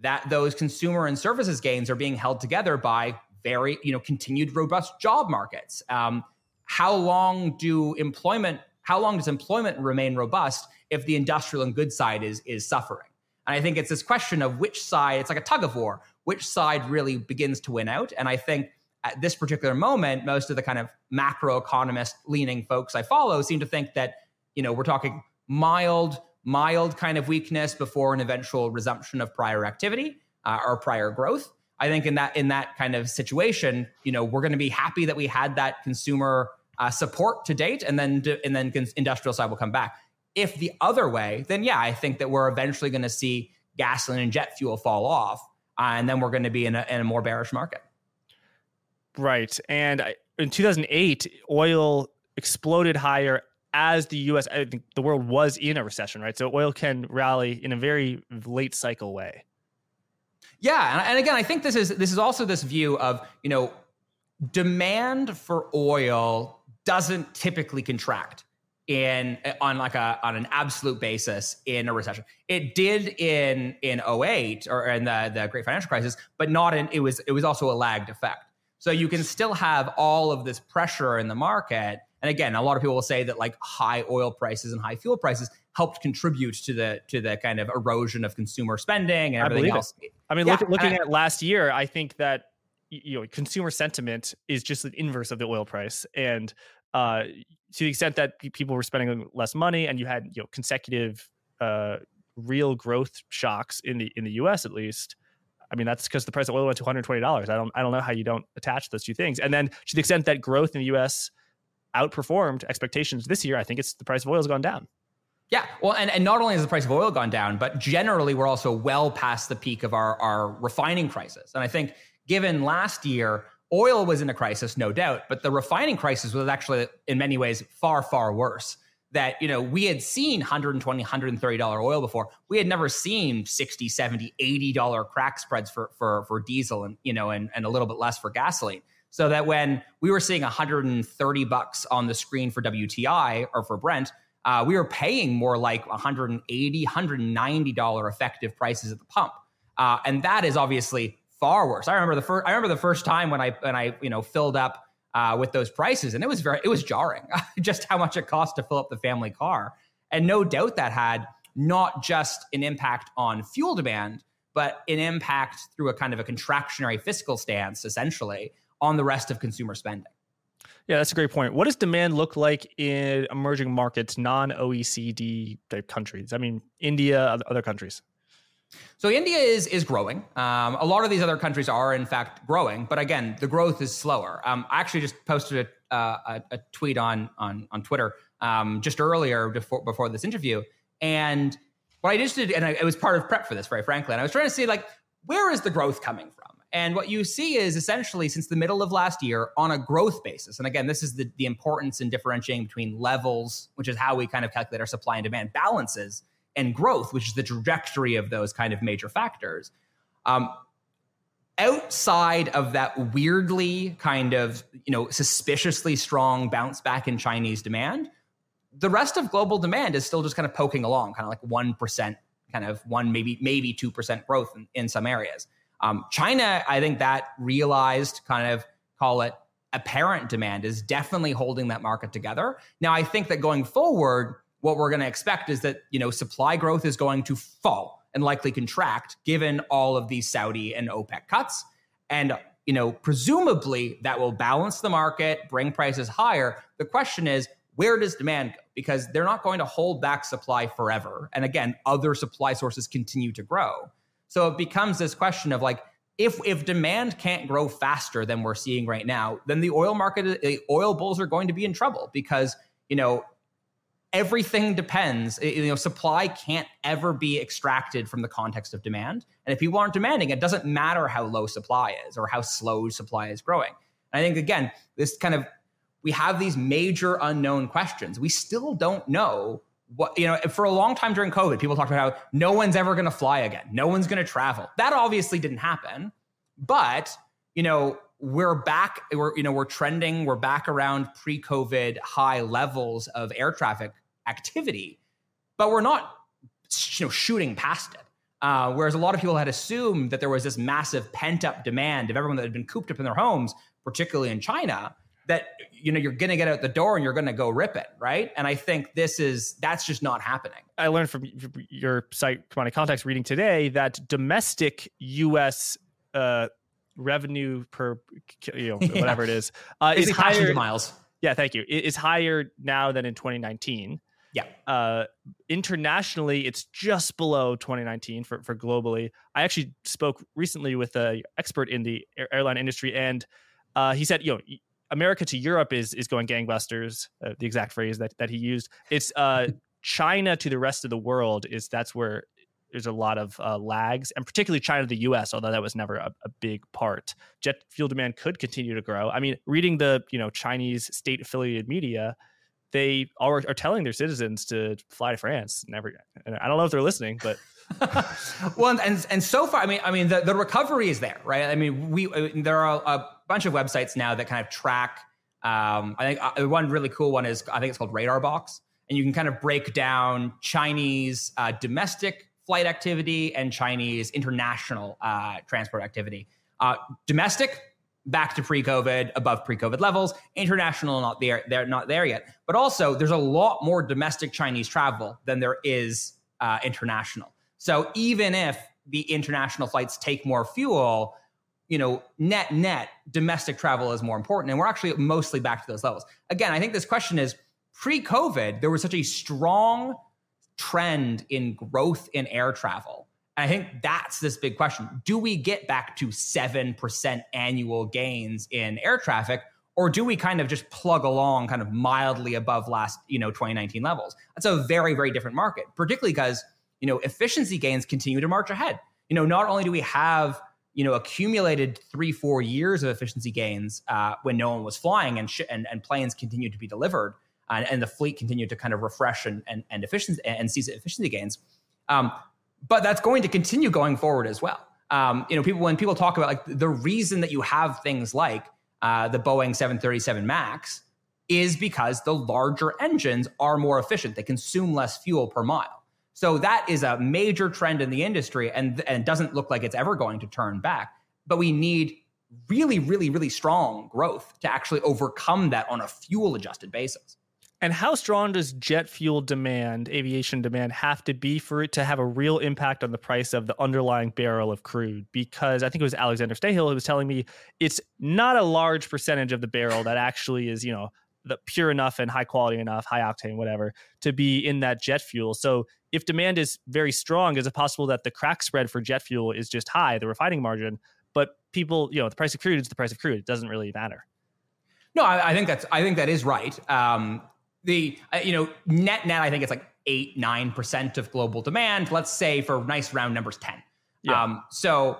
S2: that those consumer and services gains are being held together by very you know continued robust job markets um, how long do employment how long does employment remain robust if the industrial and goods side is is suffering? And I think it's this question of which side, it's like a tug of war, which side really begins to win out. And I think at this particular moment, most of the kind of macroeconomist leaning folks I follow seem to think that, you know, we're talking mild, mild kind of weakness before an eventual resumption of prior activity uh, or prior growth. I think in that in that kind of situation, you know, we're going to be happy that we had that consumer uh, support to date, and then and then industrial side will come back. If the other way, then yeah, I think that we're eventually going to see gasoline and jet fuel fall off, uh, and then we're going to be in a, in a more bearish market.
S1: Right. And in 2008, oil exploded higher as the US, I think the world was in a recession, right? So oil can rally in a very late cycle way.
S2: Yeah, and, again, I think this is this is also this view of you know demand for oil doesn't typically contract in on like a on an absolute basis in a recession. It did in in 08 or in the the great financial crisis, but not in it was it was also a lagged effect. So you can still have all of this pressure in the market. And again, a lot of people will say that like high oil prices and high fuel prices helped contribute to the to the kind of erosion of consumer spending and everything
S1: I
S2: else.
S1: It. I mean, yeah, look, looking I, at last year, I think that you know consumer sentiment is just the inverse of the oil price and uh, to the extent that people were spending less money and you had you know consecutive uh, real growth shocks in the in the US at least I mean that's because the price of oil went to $120 I don't I don't know how you don't attach those two things and then to the extent that growth in the US outperformed expectations this year I think it's the price of oil has gone down
S2: yeah, well, and, and not only has the price of oil gone down, but generally we're also well past the peak of our, our refining crisis. And I think given last year, oil was in a crisis, no doubt, but the refining crisis was actually in many ways far, far worse. That, you know, we had seen 120 $130 oil before. We had never seen 60 70 $80 crack spreads for, for, for diesel and, you know, and, and a little bit less for gasoline. So that when we were seeing 130 bucks on the screen for WTI or for Brent, uh, we were paying more like 180 $190 effective prices at the pump. Uh, and that is obviously far worse. I remember the first. I remember the first time when I when I you know filled up uh, with those prices, and it was very it was jarring just how much it cost to fill up the family car, and no doubt that had not just an impact on fuel demand, but an impact through a kind of a contractionary fiscal stance, essentially, on the rest of consumer spending.
S1: Yeah, that's a great point. What does demand look like in emerging markets, non OECD type countries? I mean, India, other countries.
S2: So India is is growing. Um, a lot of these other countries are in fact growing, but again, the growth is slower. Um, I actually just posted a, uh, a, a tweet on on on Twitter um, just earlier before before this interview, and what I just did, and I, it was part of prep for this, very frankly. And I was trying to see like where is the growth coming from, and what you see is essentially since the middle of last year on a growth basis. And again, this is the the importance in differentiating between levels, which is how we kind of calculate our supply and demand balances and growth, which is the trajectory of those kind of major factors. Um, outside of that weirdly kind of you know suspiciously strong bounce back in Chinese demand, the rest of global demand is still just kind of poking along, kind of like one percent, kind of one maybe maybe two percent growth in, in some areas. Um, China, I think that realized kind of call it apparent demand is definitely holding that market together. Now, I think that going forward, what we're going to expect is that you know supply growth is going to fall and likely contract given all of these Saudi and OPEC cuts. And you know presumably that will balance the market bring prices higher. The question is where does demand go? Because they're not going to hold back supply forever. And again other supply sources continue to grow so it becomes this question of like if if demand can't grow faster than we're seeing right now then the oil market the oil bulls are going to be in trouble because you know everything depends. You know, supply can't ever be extracted from the context of demand. And if people aren't demanding, it doesn't matter how low supply is or how slow supply is growing. And I think again, this kind of we have these major unknown questions. We still don't know what you know. For a long time during COVID, people talked about how no one's ever going to fly again, no one's going to travel. That obviously didn't happen, but you know we're back we're you know we're trending we're back around pre-covid high levels of air traffic activity, but we're not you know shooting past it. Uh, whereas a lot of people had assumed that there was this massive pent up demand of everyone that had been cooped up in their homes, particularly in China. That you know you're going to get out the door and you're going to go rip it, right? And I think this is that's just not happening.
S1: I learned from your site Commodity Context reading today that domestic U.S. Uh, revenue per you know yeah. whatever it is uh, is higher
S2: miles.
S1: Yeah, thank you. It is higher now than in 2019.
S2: Yeah.
S1: Uh, internationally, it's just below 2019 for, for globally. I actually spoke recently with an expert in the airline industry, and uh, he said, you know, America to Europe is is going gangbusters. Uh, the exact phrase that that he used. It's uh, China to the rest of the world is that's where there's a lot of uh, lags, and particularly China to the U.S. Although that was never a, a, big part. Jet fuel demand could continue to grow. I mean, reading the you know Chinese state affiliated media, they are, are telling their citizens to fly to France. Never, I don't know if they're listening, but.
S2: well, and and so far, I mean, I mean, the, the recovery is there, right? I mean, we there are a bunch of websites now that kind of track. Um, I think uh, one really cool one is I think it's called Radar Box, and you can kind of break down Chinese uh, domestic flight activity and Chinese international uh, transport activity. Uh, domestic back to pre-COVID, above pre-COVID levels. International not there, they're not there yet. But also, there's a lot more domestic Chinese travel than there is uh, international. So even if the international flights take more fuel, you know, net net domestic travel is more important, and we're actually mostly back to those levels. Again, I think this question is pre-COVID. There was such a strong trend in growth in air travel. And I think that's this big question. Do we get back to 7% annual gains in air traffic or do we kind of just plug along kind of mildly above last, you know, 2019 levels? That's a very very different market, particularly because, you know, efficiency gains continue to march ahead. You know, not only do we have you know accumulated three four years of efficiency gains uh, when no one was flying and, sh- and and planes continued to be delivered and, and the fleet continued to kind of refresh and and, and efficiency and seize efficiency gains. Um, but that's going to continue going forward as well. Um, you know, people when people talk about like the reason that you have things like uh, the Boeing 737 Max is because the larger engines are more efficient; they consume less fuel per mile. So that is a major trend in the industry, and and doesn't look like it's ever going to turn back. But we need really, really, really strong growth to actually overcome that on a fuel adjusted basis.
S1: And how strong does jet fuel demand, aviation demand, have to be for it to have a real impact on the price of the underlying barrel of crude? Because I think it was Alexander Stahel who was telling me it's not a large percentage of the barrel that actually is, you know, the pure enough and high quality enough, high octane, whatever, to be in that jet fuel. So if demand is very strong, is it possible that the crack spread for jet fuel is just high, the refining margin, but people, you know, the price of crude is the price of crude. It doesn't really matter.
S2: No, I, I think that's I think that is right. Um, the uh, you know net net i think it's like 8 9% of global demand let's say for nice round numbers 10 yeah. um, so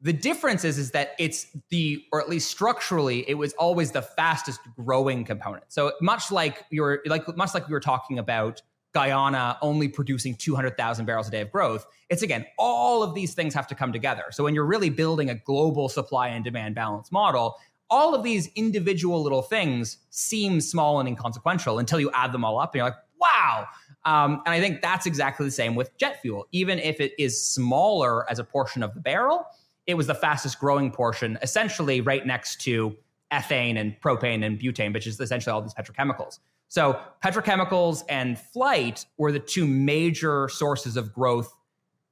S2: the difference is is that it's the or at least structurally it was always the fastest growing component so much like you're like much like we were talking about Guyana only producing 200,000 barrels a day of growth. It's again, all of these things have to come together. So when you're really building a global supply and demand balance model, all of these individual little things seem small and inconsequential until you add them all up and you're like, wow. Um, and I think that's exactly the same with jet fuel. Even if it is smaller as a portion of the barrel, it was the fastest growing portion, essentially right next to ethane and propane and butane, which is essentially all these petrochemicals. So petrochemicals and flight were the two major sources of growth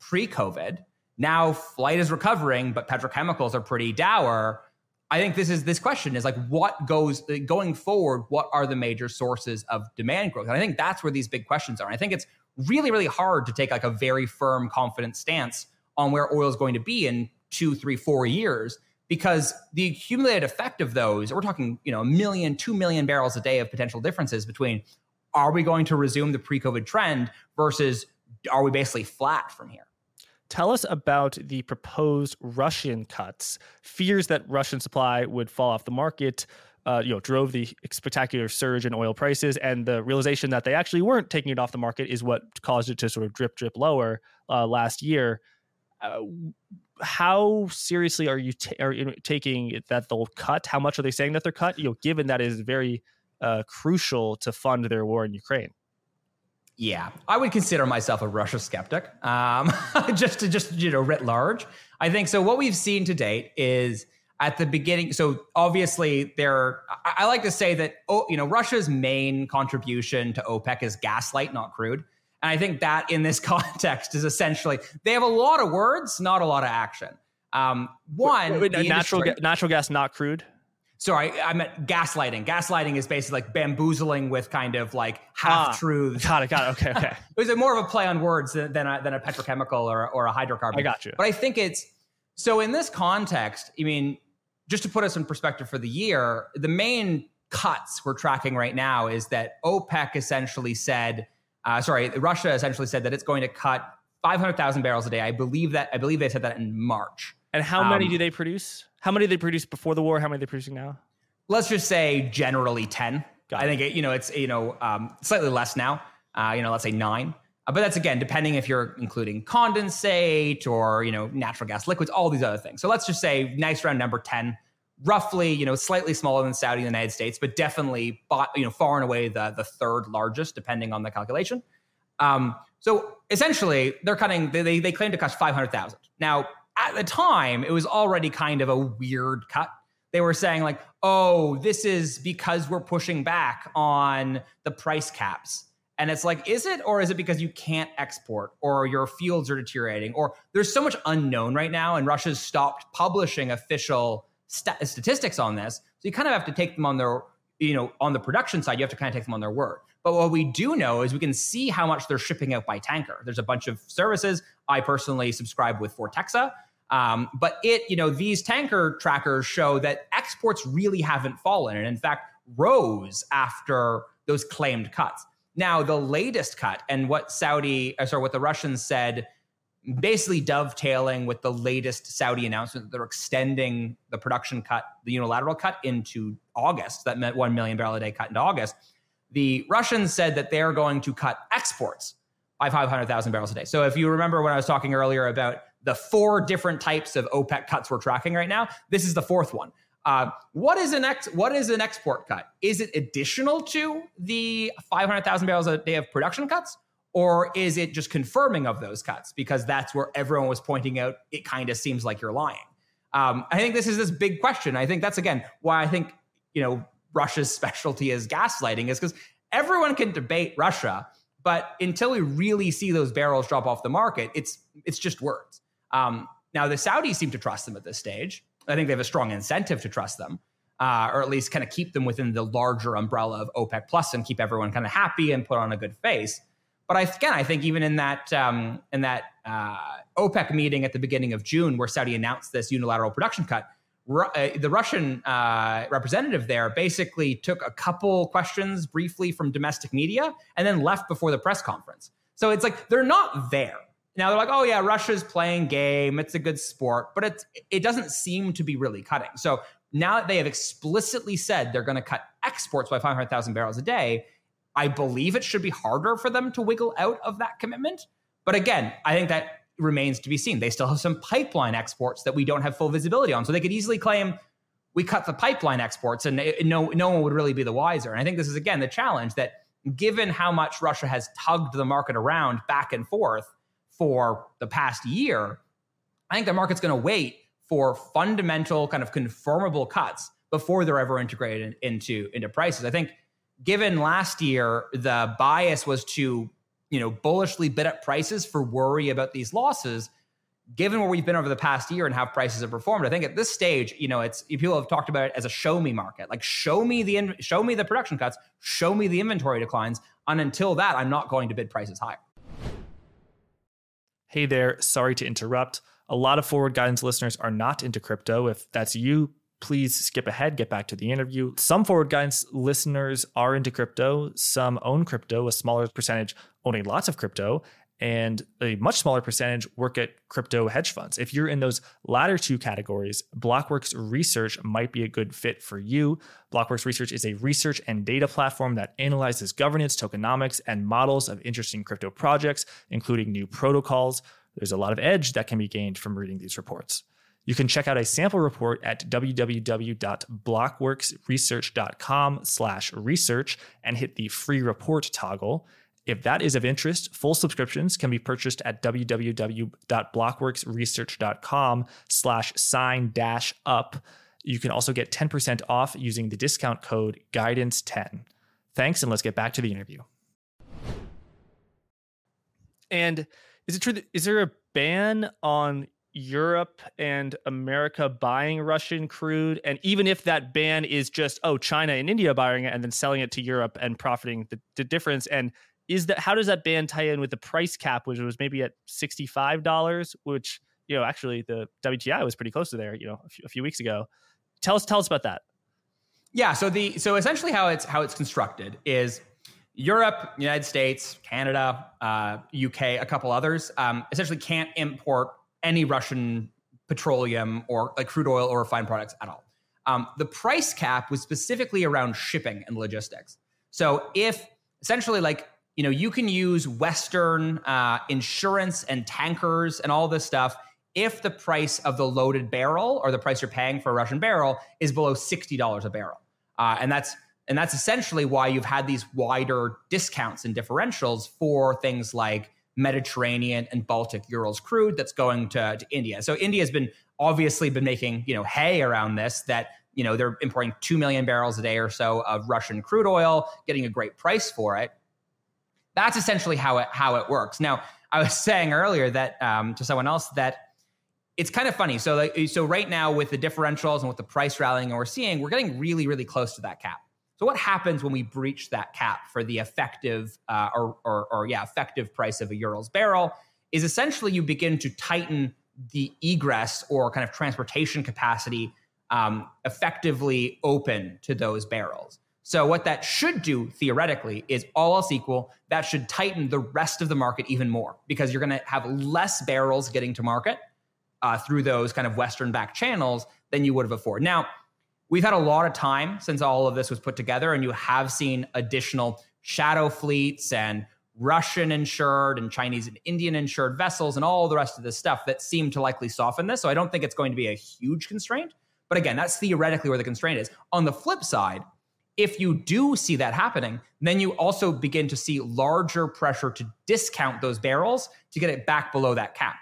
S2: pre-COVID. Now flight is recovering, but petrochemicals are pretty dour. I think this is this question is like what goes going forward. What are the major sources of demand growth? And I think that's where these big questions are. And I think it's really really hard to take like a very firm, confident stance on where oil is going to be in two, three, four years because the accumulated effect of those we're talking you know a million, two million barrels a day of potential differences between are we going to resume the pre-COVID trend versus are we basically flat from here?
S1: Tell us about the proposed Russian cuts. Fears that Russian supply would fall off the market, uh, you know, drove the spectacular surge in oil prices, and the realization that they actually weren't taking it off the market is what caused it to sort of drip, drip lower uh, last year. Uh, how seriously are you, t- are you taking that they'll cut? How much are they saying that they're cut? You know, given that is very uh, crucial to fund their war in Ukraine.
S2: Yeah, I would consider myself a Russia skeptic, um, just to just you know writ large. I think so. What we've seen to date is at the beginning. So obviously, there. I, I like to say that oh, you know, Russia's main contribution to OPEC is gaslight, not crude. And I think that in this context is essentially they have a lot of words, not a lot of action. Um, one,
S1: wait, wait, natural ga- natural gas, not crude.
S2: Sorry, I meant gaslighting. Gaslighting is basically like bamboozling with kind of like half ah, truths.
S1: got it. Got it. Okay. Okay.
S2: it was more of a play on words than, than a, than a petrochemical or, or a hydrocarbon.
S1: I got you.
S2: But I think it's so in this context. I mean, just to put us in perspective for the year, the main cuts we're tracking right now is that OPEC essentially said, uh, sorry, Russia essentially said that it's going to cut 500,000 barrels a day. I believe that I believe they said that in March.
S1: And how many um, do they produce? How many did they produce before the war? How many are they producing now?
S2: Let's just say generally 10. Got I think it, you know it's you know um, slightly less now. Uh, you know, let's say nine. Uh, but that's again depending if you're including condensate or you know natural gas liquids, all these other things. So let's just say nice round number 10 roughly, you know, slightly smaller than Saudi and the United States, but definitely, you know, far and away the the third largest, depending on the calculation. Um, so essentially, they're cutting. They they claim to cut five hundred thousand. Now, at the time, it was already kind of a weird cut. They were saying like, "Oh, this is because we're pushing back on the price caps." And it's like, is it, or is it because you can't export, or your fields are deteriorating, or there's so much unknown right now, and Russia's stopped publishing official st- statistics on this. So you kind of have to take them on their, you know, on the production side, you have to kind of take them on their word. But what we do know is we can see how much they're shipping out by tanker. There's a bunch of services. I personally subscribe with Vortexa. Um, but it, you know, these tanker trackers show that exports really haven't fallen and in fact rose after those claimed cuts. Now, the latest cut and what Saudi, uh, sorry, what the Russians said basically dovetailing with the latest Saudi announcement that they're extending the production cut, the unilateral cut into August. That meant 1 million barrel a day cut into August. The Russians said that they're going to cut exports by 500,000 barrels a day. So if you remember when I was talking earlier about the four different types of OPEC cuts we're tracking right now, this is the fourth one. Uh, what is an ex? What is an export cut? Is it additional to the 500,000 barrels a day of production cuts, or is it just confirming of those cuts? Because that's where everyone was pointing out it kind of seems like you're lying. Um, I think this is this big question. I think that's again why I think you know Russia's specialty is gaslighting is because everyone can debate Russia, but until we really see those barrels drop off the market, it's it's just words. Um, now the Saudis seem to trust them at this stage. I think they have a strong incentive to trust them, uh, or at least kind of keep them within the larger umbrella of OPEC Plus and keep everyone kind of happy and put on a good face. But I, again, I think even in that um, in that uh, OPEC meeting at the beginning of June, where Saudi announced this unilateral production cut, Ru- uh, the Russian uh, representative there basically took a couple questions briefly from domestic media and then left before the press conference. So it's like they're not there. Now they're like, oh yeah, Russia's playing game. It's a good sport, but it's it doesn't seem to be really cutting. So now that they have explicitly said they're going to cut exports by 500,000 barrels a day, I believe it should be harder for them to wiggle out of that commitment. But again, I think that remains to be seen. They still have some pipeline exports that we don't have full visibility on. So they could easily claim we cut the pipeline exports and no, no one would really be the wiser. And I think this is, again, the challenge that given how much Russia has tugged the market around back and forth for the past year, I think the market's going to wait for fundamental kind of confirmable cuts before they're ever integrated into, into prices. I think given last year, the bias was to, you know, bullishly bid up prices for worry about these losses. Given where we've been over the past year and how prices have performed, I think at this stage, you know, it's people have talked about it as a show me market. Like show me the show me the production cuts, show me the inventory declines, and until that, I'm not going to bid prices higher.
S1: Hey there, sorry to interrupt. A lot of forward guidance listeners are not into crypto. If that's you, please skip ahead, get back to the interview. Some forward guidance listeners are into crypto, some own crypto, a smaller percentage owning lots of crypto, and a much smaller percentage work at crypto hedge funds. If you're in those latter two categories, Blockworks Research might be a good fit for you. Blockworks Research is a research and data platform that analyzes governance, tokenomics, and models of interesting crypto projects, including new protocols. There's a lot of edge that can be gained from reading these reports. You can check out a sample report at www.blockworksresearch.com slash research and hit the free report toggle. If that is of interest, full subscriptions can be purchased at www.blockworksresearch.com slash sign dash up.
S3: You can also get 10% off using the discount code guidance10. Thanks, and let's get back to the interview.
S1: And is it true that is there a ban on Europe and America buying Russian crude? And even if that ban is just, oh, China and India buying it and then selling it to Europe and profiting the, the difference, and is that how does that ban tie in with the price cap, which was maybe at $65, which, you know, actually the WTI was pretty close to there, you know, a few, a few weeks ago. Tell us, tell us about that.
S2: Yeah. So the so essentially how it's how it's constructed is Europe, United States, Canada, uh, UK, a couple others um, essentially can't import any Russian petroleum or like crude oil or refined products at all. Um, the price cap was specifically around shipping and logistics. So if essentially like you know you can use Western uh, insurance and tankers and all this stuff if the price of the loaded barrel or the price you're paying for a Russian barrel is below sixty dollars a barrel, uh, and that's and that's essentially why you've had these wider discounts and differentials for things like Mediterranean and Baltic Urals crude that's going to, to India. So India has been obviously been making you know hay around this that you know they're importing two million barrels a day or so of Russian crude oil, getting a great price for it. That's essentially how it how it works. Now I was saying earlier that um, to someone else that it's kind of funny. So like, so right now with the differentials and with the price rallying and we're seeing, we're getting really really close to that cap. So what happens when we breach that cap for the effective uh, or, or, or yeah effective price of a Urals barrel? Is essentially you begin to tighten the egress or kind of transportation capacity um, effectively open to those barrels. So what that should do theoretically is all else equal, that should tighten the rest of the market even more because you're going to have less barrels getting to market uh, through those kind of Western back channels than you would have before. Now, we've had a lot of time since all of this was put together, and you have seen additional shadow fleets and Russian insured and Chinese and Indian insured vessels and all the rest of this stuff that seem to likely soften this. So I don't think it's going to be a huge constraint. But again, that's theoretically where the constraint is. On the flip side, if you do see that happening, then you also begin to see larger pressure to discount those barrels to get it back below that cap,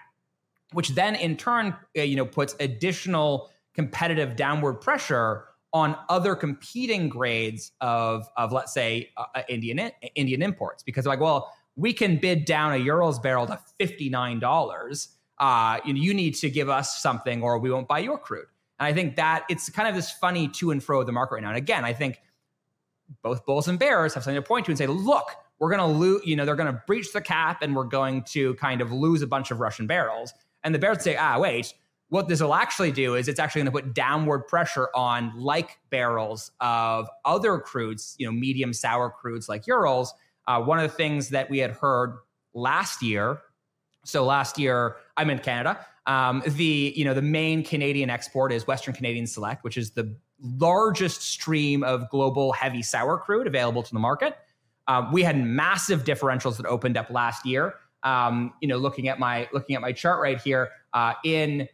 S2: which then in turn, uh, you know, puts additional competitive downward pressure on other competing grades of, of let's say, uh, uh Indian, Indian imports. Because like, well, we can bid down a Urals barrel to $59. Uh, you, you need to give us something or we won't buy your crude. And I think that it's kind of this funny to and fro of the market right now. And again, I think both bulls and bears have something to point to and say, look, we're going to lose, you know, they're going to breach the cap and we're going to kind of lose a bunch of Russian barrels. And the bears say, ah, wait, what this will actually do is it's actually going to put downward pressure on like barrels of other crudes, you know, medium sour crudes like Urals. Uh, one of the things that we had heard last year, so last year I'm in Canada. Um, the you know the main Canadian export is Western Canadian Select, which is the largest stream of global heavy sour crude available to the market. Um, we had massive differentials that opened up last year. Um, you know, looking at my looking at my chart right here uh, in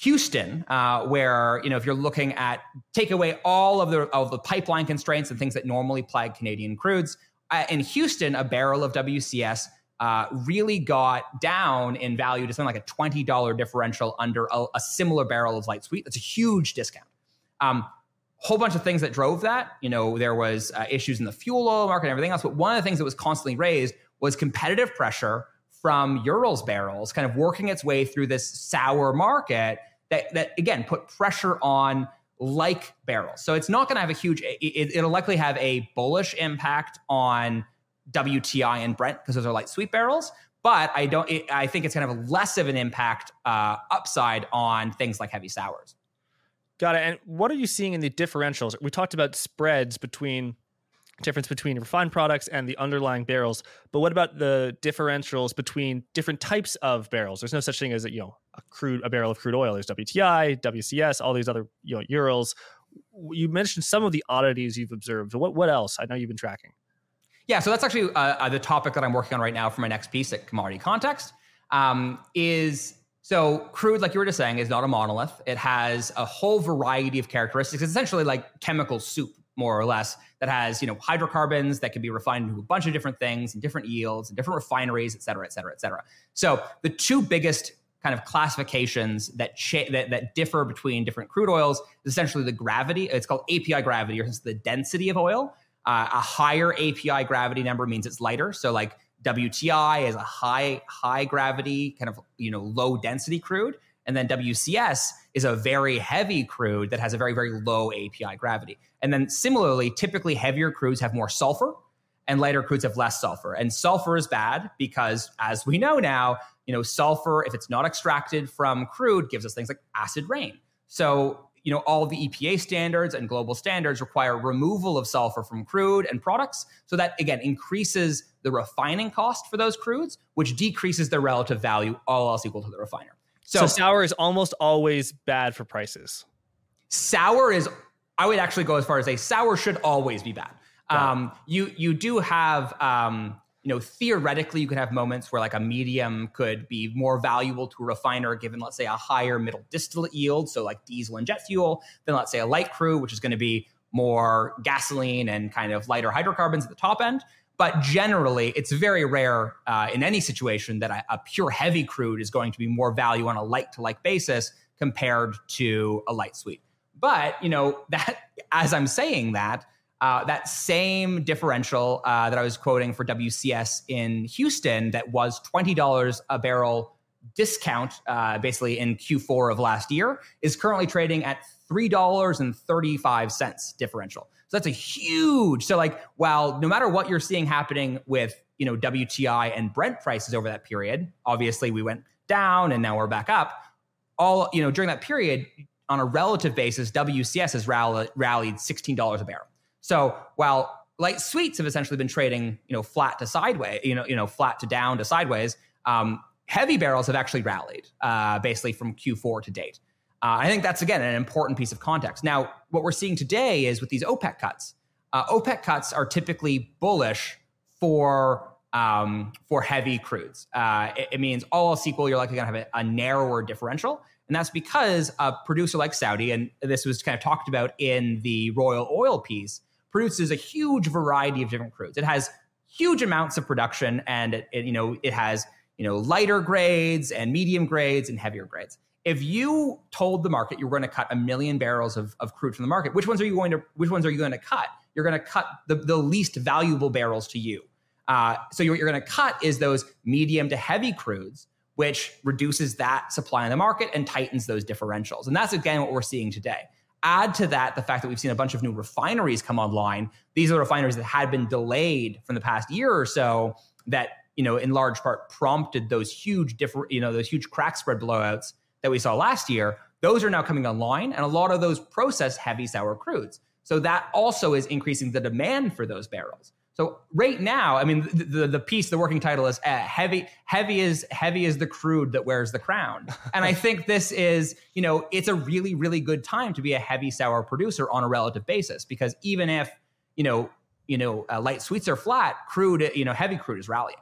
S2: Houston, uh, where you know if you're looking at take away all of the of the pipeline constraints and things that normally plague Canadian crudes, uh, in Houston, a barrel of WCS uh, really got down in value to something like a twenty dollar differential under a, a, similar barrel of light sweet. That's a huge discount. Um, whole bunch of things that drove that. You know, there was uh, issues in the fuel oil market and everything else, but one of the things that was constantly raised was competitive pressure from Urals barrels kind of working its way through this sour market that, that again, put pressure on like barrels. So it's not going to have a huge, it, it'll likely have a bullish impact on WTI and Brent because those are light sweet barrels. But I don't, it, I think it's to have less of an impact uh, upside on things like heavy sours.
S1: Got it. And what are you seeing in the differentials? We talked about spreads between difference between refined products and the underlying barrels. But what about the differentials between different types of barrels? There's no such thing as a, you know a crude a barrel of crude oil. There's WTI, WCS, all these other you know Urals. You mentioned some of the oddities you've observed. What what else? I know you've been tracking.
S2: Yeah, so that's actually uh the topic that I'm working on right now for my next piece at Commodity Context. Um, is so crude, like you were just saying, is not a monolith. It has a whole variety of characteristics. It's essentially like chemical soup more or less, that has you know hydrocarbons that can be refined into a bunch of different things and different yields and different refineries, et cetera, et cetera, et cetera. So the two biggest kind of classifications that, cha- that that differ between different crude oils. Is essentially, the gravity. It's called API gravity, or the density of oil. Uh, a higher API gravity number means it's lighter. So like WTI is a high high gravity kind of you know low density crude, and then WCS is a very heavy crude that has a very very low API gravity. And then similarly, typically heavier crudes have more sulfur, and lighter crudes have less sulfur. And sulfur is bad because, as we know now, you know sulfur if it's not extracted from crude gives us things like acid rain. So you know all the EPA standards and global standards require removal of sulfur from crude and products so that again increases the refining cost for those crudes which decreases their relative value all else equal to the refiner
S1: so, so sour is almost always bad for prices.
S2: Sour is i would actually go as far as say sour should always be bad. Um, you you do have um, you know, theoretically, you could have moments where like a medium could be more valuable to a refiner given, let's say, a higher middle distillate yield, so like diesel and jet fuel, than let's say a light crude, which is going to be more gasoline and kind of lighter hydrocarbons at the top end. But generally, it's very rare uh, in any situation that a, a pure heavy crude is going to be more value on a like to like basis compared to a light sweet. But you know that as I'm saying that, uh, that same differential uh, that I was quoting for WCS in Houston, that was $20 a barrel discount, uh, basically in Q4 of last year, is currently trading at $3.35 differential. So that's a huge. So, like, while no matter what you're seeing happening with, you know, WTI and Brent prices over that period, obviously we went down and now we're back up. All, you know, during that period, on a relative basis, WCS has rallied, rallied $16 a barrel. So while light sweets have essentially been trading, you know, flat to sideways, you know, you know, flat to down to sideways, um, heavy barrels have actually rallied uh, basically from Q4 to date. Uh, I think that's again an important piece of context. Now, what we're seeing today is with these OPEC cuts. Uh, OPEC cuts are typically bullish for um, for heavy crudes. Uh, it, it, means all else equal, you're likely going to have a, a, narrower differential, and that's because a producer like Saudi, and this was kind of talked about in the Royal Oil piece, produces a huge variety of different crudes. It has huge amounts of production, and it, it, you know it has you know lighter grades and medium grades and heavier grades. If you told the market you were going to cut a million barrels of, of crude from the market, which ones are you going to which ones are you going to cut? You're going to cut the, the least valuable barrels to you. Uh, so what you're going to cut is those medium to heavy crudes, which reduces that supply in the market and tightens those differentials. And that's again what we're seeing today. Add to that the fact that we've seen a bunch of new refineries come online. These are refineries that had been delayed from the past year or so that, you know, in large part prompted those huge different, you know, those huge crack spread blowouts that we saw last year. Those are now coming online and a lot of those process heavy sour crudes. So that also is increasing the demand for those barrels. So right now, I mean, the, the, the piece, the working title is uh, heavy. Heavy is heavy is the crude that wears the crown. and I think this is, you know, it's a really really good time to be a heavy sour producer on a relative basis because even if you know, you know, uh, light sweets are flat, crude, you know, heavy crude is rallying.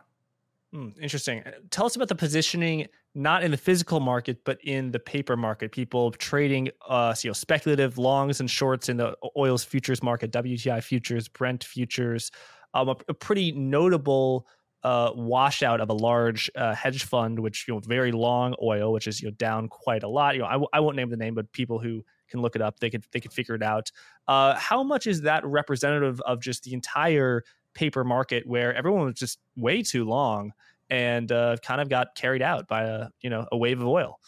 S1: Hmm, interesting. Tell us about the positioning, not in the physical market, but in the paper market. People trading, uh, you know, speculative longs and shorts in the oils futures market, WTI futures, Brent futures um, a, a, pretty notable uh, washout of a large uh, hedge fund, which you know very long oil, which is you know down quite a lot. You know, I w- I won't name the name, but people who can look it up, they could they could figure it out. Uh, how much is that representative of just the entire paper market, where everyone was just way too long and uh, kind of got carried out by a you know a wave of oil?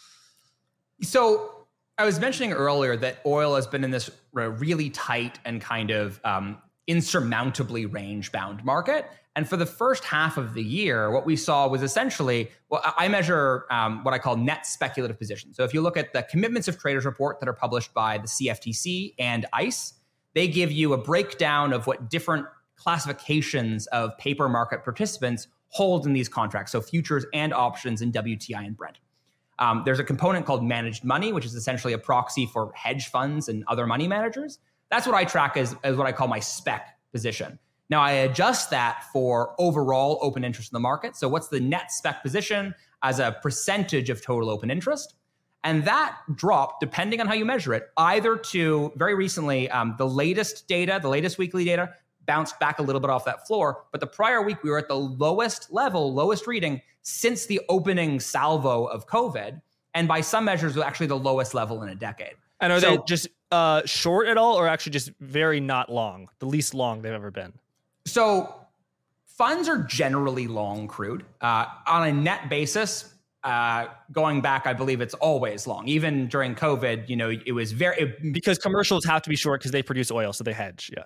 S2: So I was mentioning earlier that oil has been in this really tight and kind of um, insurmountably range bound market. And for the first half of the year, what we saw was essentially, well, I measure um, what I call net speculative positions. So if you look at the commitments of traders report that are published by the CFTC and ICE, they give you a breakdown of what different classifications of paper market participants hold in these contracts. So futures and options in WTI and Brent. Um, there's a component called managed money, which is essentially a proxy for hedge funds and other money managers. That's what I track as, as what I call my spec position. Now I adjust that for overall open interest in the market. So what's the net spec position as a percentage of total open interest? And that dropped, depending on how you measure it, either to very recently, um, the latest data, the latest weekly data bounced back a little bit off that floor. But the prior week, we were at the lowest level, lowest reading since the opening salvo of COVID. And by some measures, was actually the lowest level in a decade.
S1: And are so, they just uh, short at all, or actually just very not long, the least long they've ever been?
S2: So funds are generally long crude. Uh, on a net basis, uh, going back, I believe it's always long. Even during COVID, you know, it was very it,
S1: because commercials have to be short because they produce oil, so they hedge. Yeah.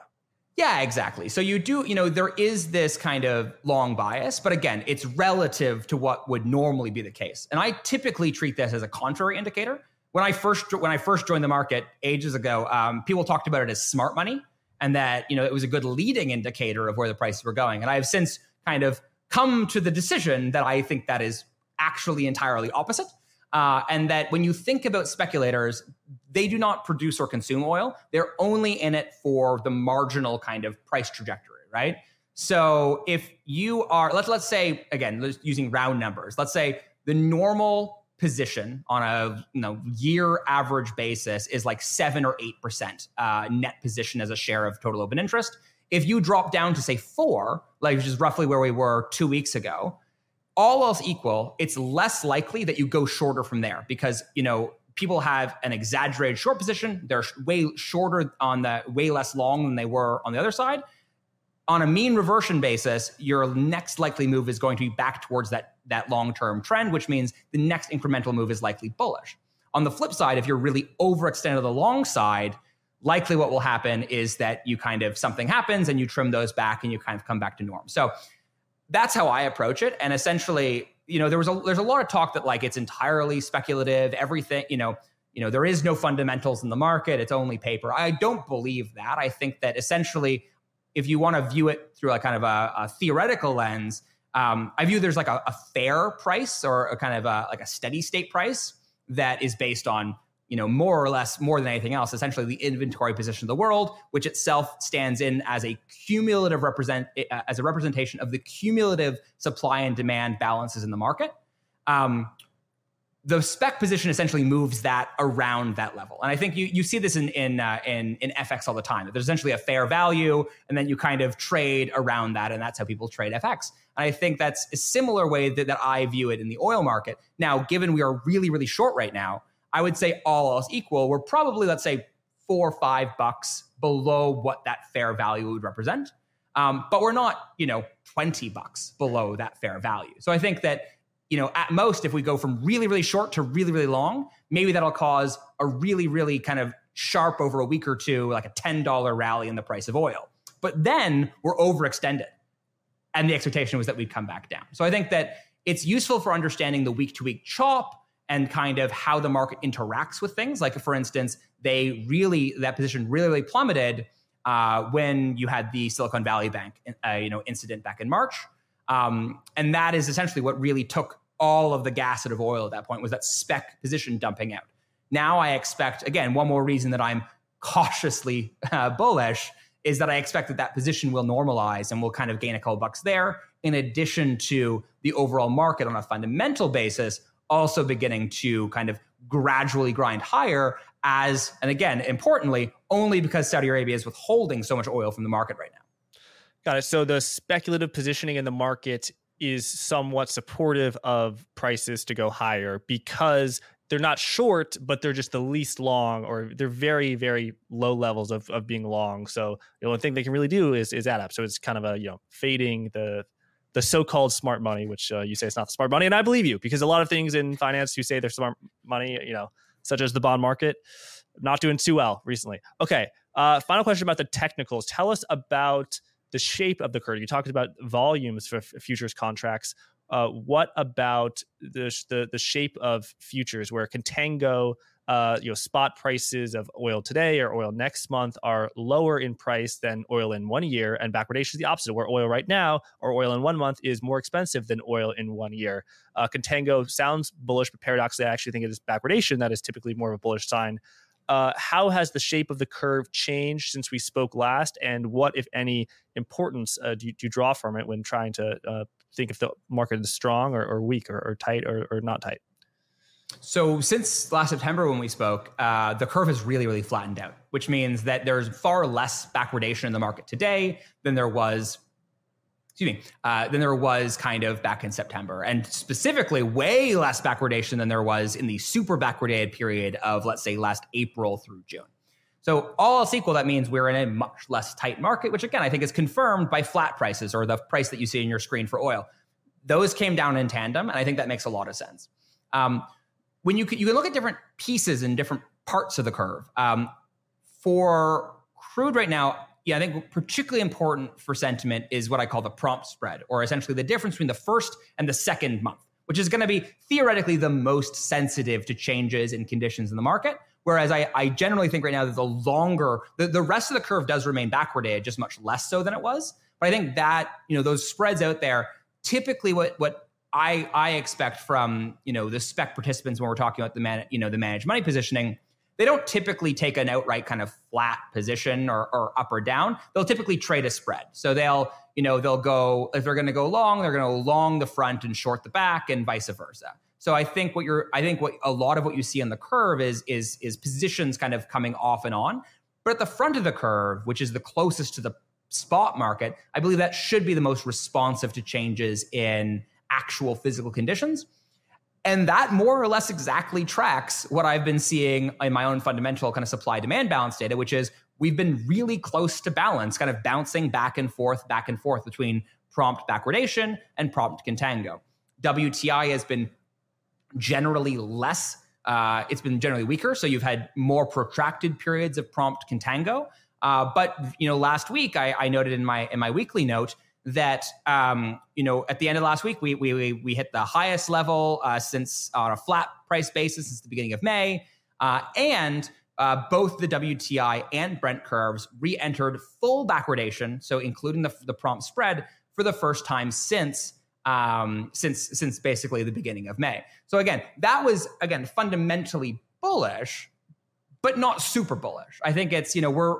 S2: Yeah, exactly. So you do, you know, there is this kind of long bias, but again, it's relative to what would normally be the case. And I typically treat this as a contrary indicator. When I first when I first joined the market ages ago, um, people talked about it as smart money, and that you know it was a good leading indicator of where the prices were going. And I have since kind of come to the decision that I think that is actually entirely opposite. Uh, and that when you think about speculators, they do not produce or consume oil. They're only in it for the marginal kind of price trajectory, right? So if you are, let's let's say again, using round numbers, let's say the normal position on a you know year average basis is like seven or eight percent uh, net position as a share of total open interest. If you drop down to say four, like which is roughly where we were two weeks ago, all else equal, it's less likely that you go shorter from there because you know people have an exaggerated short position. They're way shorter on the way less long than they were on the other side. On a mean reversion basis, your next likely move is going to be back towards that that long term trend, which means the next incremental move is likely bullish. On the flip side, if you're really overextended to the long side, likely what will happen is that you kind of something happens and you trim those back and you kind of come back to norm. So that's how I approach it. And essentially, you know, there was a there's a lot of talk that like it's entirely speculative, everything, you know, you know, there is no fundamentals in the market, it's only paper. I don't believe that. I think that essentially if you want to view it through a kind of a, a theoretical lens, um, I view there's like a, a fair price or a kind of a, like a steady state price that is based on you know, more or less, more than anything else, essentially the inventory position of the world, which itself stands in as a cumulative represent uh, as a representation of the cumulative supply and demand balances in the market. Um, the spec position essentially moves that around that level, and I think you you see this in in uh, in, in FX all the time. There's essentially a fair value, and then you kind of trade around that, and that's how people trade FX. And I think that's a similar way that, that I view it in the oil market. Now, given we are really really short right now I would say all else equal, we're probably, let's say, four or five bucks below what that fair value would represent. Um, but we're not, you know, 20 bucks below that fair value. So I think that, you know, at most, if we go from really, really short to really, really long, maybe that'll cause a really, really kind of sharp over a week or two, like a $10 rally in the price of oil. But then we're overextended. And the expectation was that we'd come back down. So I think that it's useful for understanding the week to week chop and kind of how the market interacts with things. Like, for instance, they really that position really, really plummeted uh, when you had the Silicon Valley Bank, uh, you know, incident back in March, um, and that is essentially what really took all of the gas out of oil at that point was that spec position dumping out. Now I expect again one more reason that I'm cautiously uh, bullish is that I expect that that position will normalize and we'll kind of gain a couple bucks there. In addition to the overall market on a fundamental basis also beginning to kind of gradually grind higher as, and again, importantly, only because Saudi Arabia is withholding so much oil from the market right now.
S1: Got it. So the speculative positioning in the market is somewhat supportive of prices to go higher because they're not short, but they're just the least long, or they're very, very low levels of, of being long. So the only thing they can really do is is add up. So it's kind of a you know fading the the so-called smart money, which uh, you say it's not the smart money, and I believe you because a lot of things in finance you say they're smart money, you know, such as the bond market, not doing too well recently. Okay, uh, final question about the technicals. Tell us about the shape of the curve. You talked about volumes for f- futures contracts. Uh, what about the, the the shape of futures, where contango uh, you know spot prices of oil today or oil next month are lower in price than oil in one year, and backwardation is the opposite, where oil right now or oil in one month is more expensive than oil in one year. Uh, contango sounds bullish, but paradoxically, I actually think it is backwardation that is typically more of a bullish sign. Uh, how has the shape of the curve changed since we spoke last, and what, if any, importance uh, do, you, do, you, draw from it when trying to uh, think if the market is strong or, or weak or, or tight or, or, not tight?
S2: So since last September when we spoke, uh, the curve has really, really flattened out, which means that there's far less backwardation in the market today than there was. Excuse me. Uh, than there was kind of back in September, and specifically way less backwardation than there was in the super backwardated period of, let's say, last April through June. So all else equal, that means we're in a much less tight market, which again I think is confirmed by flat prices or the price that you see in your screen for oil. Those came down in tandem, and I think that makes a lot of sense. Um, when you can, you can look at different pieces and different parts of the curve. Um, for crude right now, yeah, I think particularly important for sentiment is what I call the prompt spread, or essentially the difference between the first and the second month, which is going to be theoretically the most sensitive to changes in conditions in the market. Whereas I, I generally think right now that the longer, the, the rest of the curve does remain backwarded, just much less so than it was. But I think that, you know, those spreads out there, typically what, what I I expect from you know the spec participants when we're talking about the man you know the managed money positioning, they don't typically take an outright kind of flat position or, or up or down. They'll typically trade a spread. So they'll you know they'll go if they're going to go long, they're going to long the front and short the back, and vice versa. So I think what you're I think what a lot of what you see on the curve is is is positions kind of coming off and on. But at the front of the curve, which is the closest to the spot market, I believe that should be the most responsive to changes in actual physical conditions. And that more or less exactly tracks what I've been seeing in my own fundamental kind of supply demand balance data, which is we've been really close to balance, kind of bouncing back and forth, back and forth between prompt backwardation and prompt contango. WTI has been generally less, uh, it's been generally weaker. So you've had more protracted periods of prompt contango. Uh, but you know, last week I, I noted in my in my weekly note that um, you know at the end of last week we we we hit the highest level uh, since on a flat price basis since the beginning of May, uh, and uh, both the WTI and Brent curves re-entered full backwardation, so including the, the prompt spread for the first time since um, since since basically the beginning of May. So again, that was again fundamentally bullish, but not super bullish. I think it's you know we're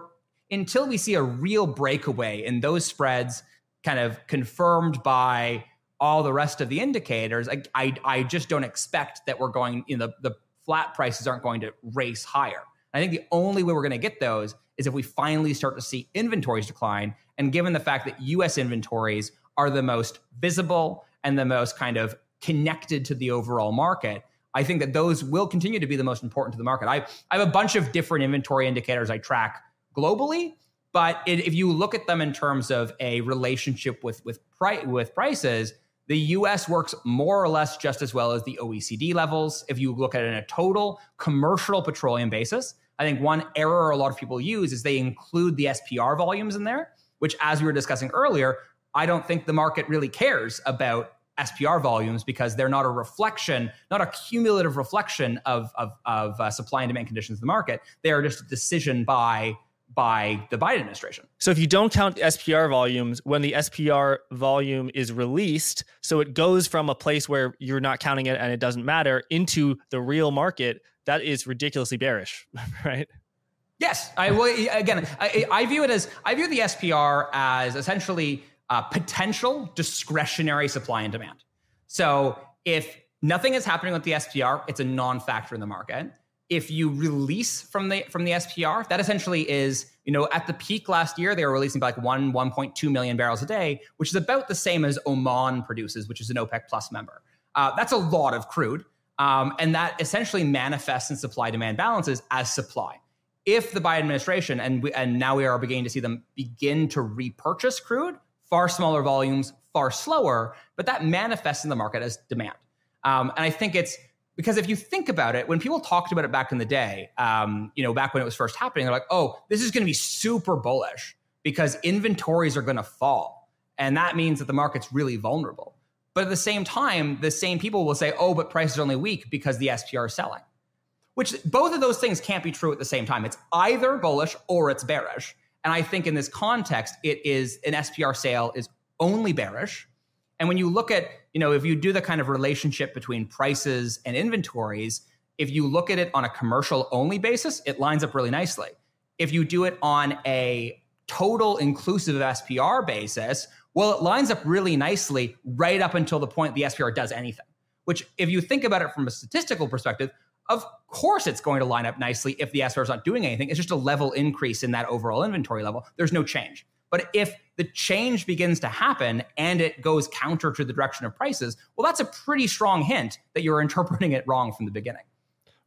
S2: until we see a real breakaway in those spreads kind of confirmed by all the rest of the indicators, I, I, I just don't expect that we're going, you know, the, the flat prices aren't going to race higher. I think the only way we're going to get those is if we finally start to see inventories decline. And given the fact that US inventories are the most visible and the most kind of connected to the overall market, I think that those will continue to be the most important to the market. I, I have a bunch of different inventory indicators I track globally. But it, if you look at them in terms of a relationship with with, pri- with prices, the US works more or less just as well as the OECD levels. If you look at it in a total commercial petroleum basis, I think one error a lot of people use is they include the SPR volumes in there, which, as we were discussing earlier, I don't think the market really cares about SPR volumes because they're not a reflection, not a cumulative reflection of, of, of uh, supply and demand conditions in the market. They are just a decision by by the Biden administration.
S1: So if you don't count SPR volumes, when the SPR volume is released, so it goes from a place where you're not counting it and it doesn't matter into the real market, that is ridiculously bearish, right?
S2: Yes, I will. Again, I, I, view it as I view the SPR as essentially uh, potential discretionary supply and demand. So if nothing is happening with the SPR, it's a non-factor in the market if you release from the from the SPR, that essentially is, you know, at the peak last year, they were releasing like one 1.2 million barrels a day, which is about the same as Oman produces, which is an OPEC plus member. Uh, that's a lot of crude, um, and that essentially manifests in supply demand balances as supply. If the Biden administration and we, and now we are beginning to see them begin to repurchase crude, far smaller volumes, far slower, but that manifests in the market as demand. Um, and I think it's because if you think about it, when people talked about it back in the day, um, you know, back when it was first happening, they're like, "Oh, this is going to be super bullish because inventories are going to fall, and that means that the market's really vulnerable." But at the same time, the same people will say, "Oh, but prices are only weak because the SPR is selling," which both of those things can't be true at the same time. It's either bullish or it's bearish. And I think in this context, it is an SPR sale is only bearish and when you look at, you know, if you do the kind of relationship between prices and inventories, if you look at it on a commercial only basis, it lines up really nicely. If you do it on a total inclusive SPR basis, well, it lines up really nicely right up until the point the SPR does anything. which, if you think about it from a statistical perspective, of course it's going to line up nicely if the SPR is not doing anything. It's just a level increase in that overall inventory level. There's no change. But if the change begins to happen and it goes counter to the direction of prices, well, that's a pretty strong hint that you're interpreting it wrong from the beginning.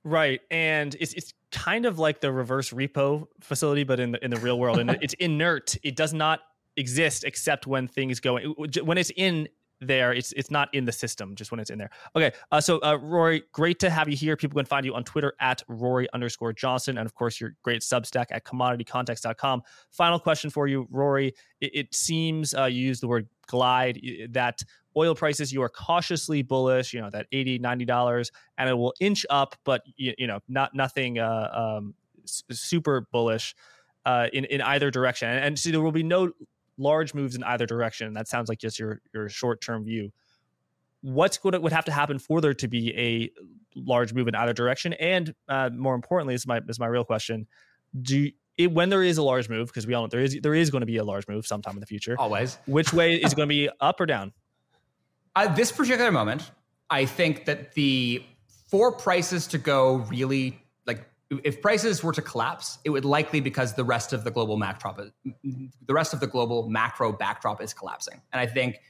S1: Right, and it's it's kind of like the reverse repo facility, but in the in the real world, and it's inert. It does not exist except when things go when it's in there. It's it's not in the system, just when it's in there. Okay, uh, so uh, Rory, great to have you here. People can find you on Twitter at Rory underscore Johnston, and of course your great Substack at CommodityContext.com. Final question for you, Rory. It, it seems uh, you use the word glide that oil prices you are cautiously bullish you know that 80 90 dollars and it will inch up but you, you know not nothing uh, um, super bullish uh, in in either direction and, and so there will be no large moves in either direction. That sounds like just your your short term view. What's what would have to happen for there to be a large move in either direction? And uh, more importantly, this is my this is my real question: Do it, when there is a large move, because we all know there is there is going to be a large move sometime in the future.
S2: Always.
S1: Which way is it going to be up or down?
S2: At this particular moment, I think that the for prices to go really if prices were to collapse, it would likely because the rest of the global backdrop, the rest of the global macro backdrop is collapsing. And I think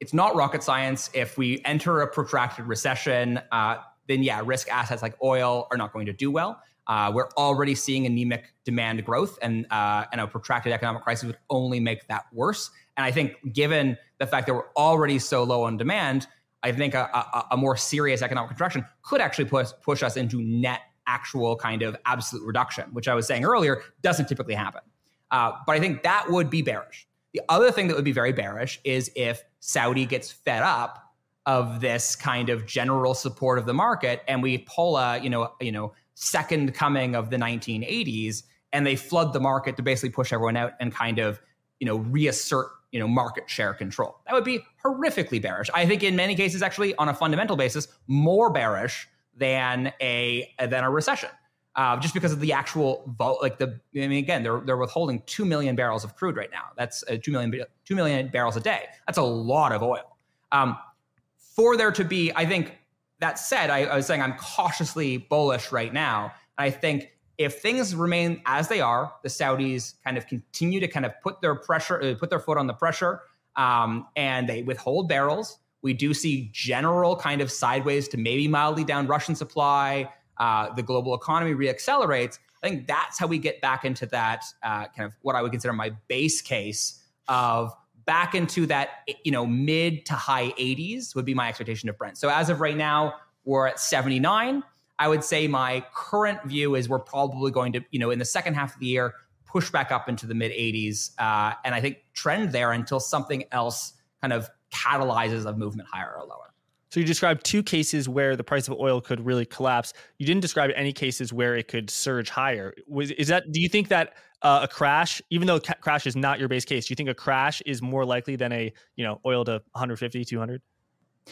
S2: it's not rocket science. If we enter a protracted recession, uh, then yeah, risk assets like oil are not going to do well. Uh, we're already seeing anemic demand growth, and uh, and a protracted economic crisis would only make that worse. And I think, given the fact that we're already so low on demand, I think a, a, a more serious economic contraction could actually push push us into net actual kind of absolute reduction, which I was saying earlier doesn't typically happen. Uh, but I think that would be bearish. The other thing that would be very bearish is if Saudi gets fed up of this kind of general support of the market, and we pull a you know you know second coming of the 1980s, and they flood the market to basically push everyone out and kind of you know reassert you know market share control. That would be horrifically bearish. I think in many cases, actually, on a fundamental basis, more bearish than a than a recession. Uh, just because of the actual vote, like the, I mean, again, they're they're withholding two million barrels of crude right now. That's uh, two million two million barrels a day. That's a lot of oil. Um, for there to be, I think that said, I, I was saying I'm cautiously bullish right now. I think if things remain as they are, the Saudis kind of continue to kind of put their pressure, uh, put their foot on the pressure, um, and they withhold barrels. We do see general kind of sideways to maybe mildly down Russian supply. Uh, the global economy reaccelerates. I think that's how we get back into that uh, kind of what I would consider my base case of back into that you know mid to high 80s would be my expectation of Brent. So as of right now, we're at 79. I would say my current view is we're probably going to you know in the second half of the year push back up into the mid 80s, uh, and I think trend there until something else kind of catalyzes a movement higher or lower.
S1: So you described two cases where the price of oil could really collapse. You didn't describe any cases where it could surge higher. Was is that? Do you think that uh, a crash, even though ca- crash is not your base case, do you think a crash is more likely than a you know oil to 150, 200?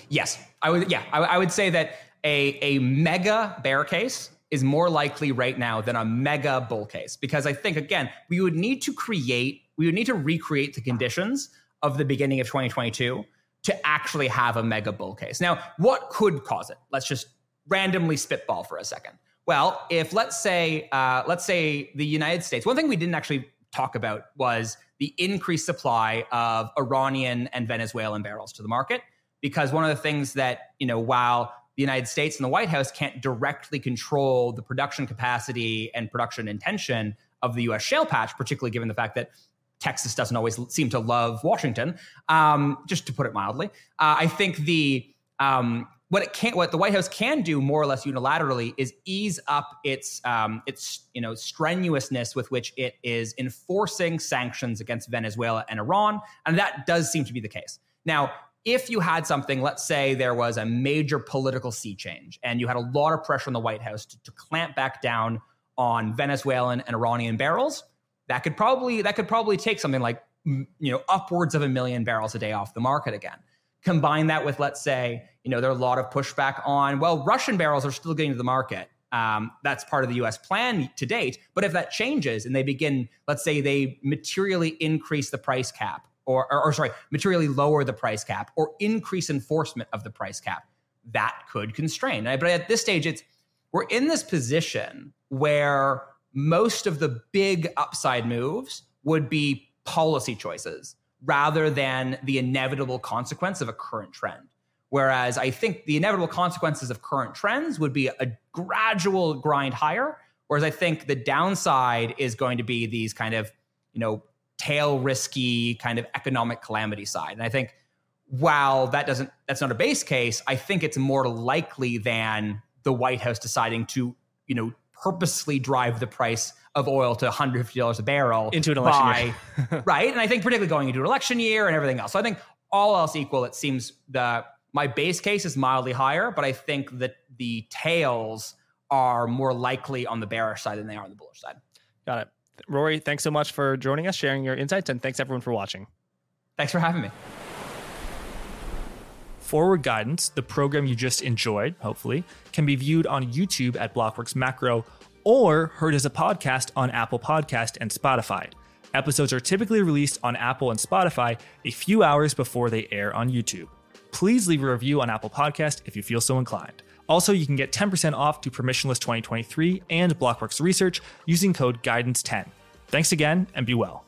S2: Yes, I would. Yeah, I, I would say that a a mega bear case is more likely right now than a mega bull case because I think again we would need to create, we would need to recreate the conditions of the beginning of 2022 to actually have a mega bull case. Now, what could cause it? Let's just randomly spitball for a second. Well, if let's say uh, let's say the United States, one thing we didn't actually talk about was the increased supply of Iranian and Venezuelan barrels to the market, because one of the things that you know while the United States and the White House can't directly control the production capacity and production intention of the U.S. shale patch, particularly given the fact that Texas doesn't always seem to love Washington, um, just to put it mildly. Uh, I think the um, what it can what the White House can do more or less unilaterally is ease up its um, its you know strenuousness with which it is enforcing sanctions against Venezuela and Iran, and that does seem to be the case. Now, if you had something, let's say there was a major political sea change, and you had a lot of pressure on the White House to, to clamp back down on Venezuelan and Iranian barrels, that could probably that could probably take something like you know upwards of a million barrels a day off the market again. Combine that with let's say you know there are a lot of pushback on well Russian barrels are still getting to the market. Um, that's part of the U.S. plan to date. But if that changes and they begin, let's say they materially increase the price cap, or, or, or sorry, materially lower the price cap, or increase enforcement of the price cap, that could constrain. But at this stage, it's we're in this position where most of the big upside moves would be policy choices rather than the inevitable consequence of a current trend. Whereas I think the inevitable consequences of current trends would be a gradual grind higher. Whereas I think the downside is going to be these kind of, you know, tail risky kind of economic calamity side. And I think while that doesn't that's not a base case, I think it's more likely than the White House deciding to, you know, purposely drive the price of oil to $150 a barrel
S4: into an election
S2: by,
S4: year.
S2: right? And I think particularly going into an election year and everything else. So I think all else equal, it seems the my base case is mildly higher, but I think that the tails are more likely on the bearish side than they are on the bullish side.
S4: Got it. Rory, thanks so much for joining us, sharing your insights, and thanks everyone for watching.
S2: Thanks for having me.
S1: Forward Guidance, the program you just enjoyed, hopefully, can be viewed on YouTube at Blockworks Macro or heard as a podcast on Apple Podcast and Spotify. Episodes are typically released on Apple and Spotify a few hours before they air on YouTube. Please leave a review on Apple Podcast if you feel so inclined. Also, you can get 10% off to Permissionless 2023 and Blockworks Research using code GUIDANCE10. Thanks again and be well.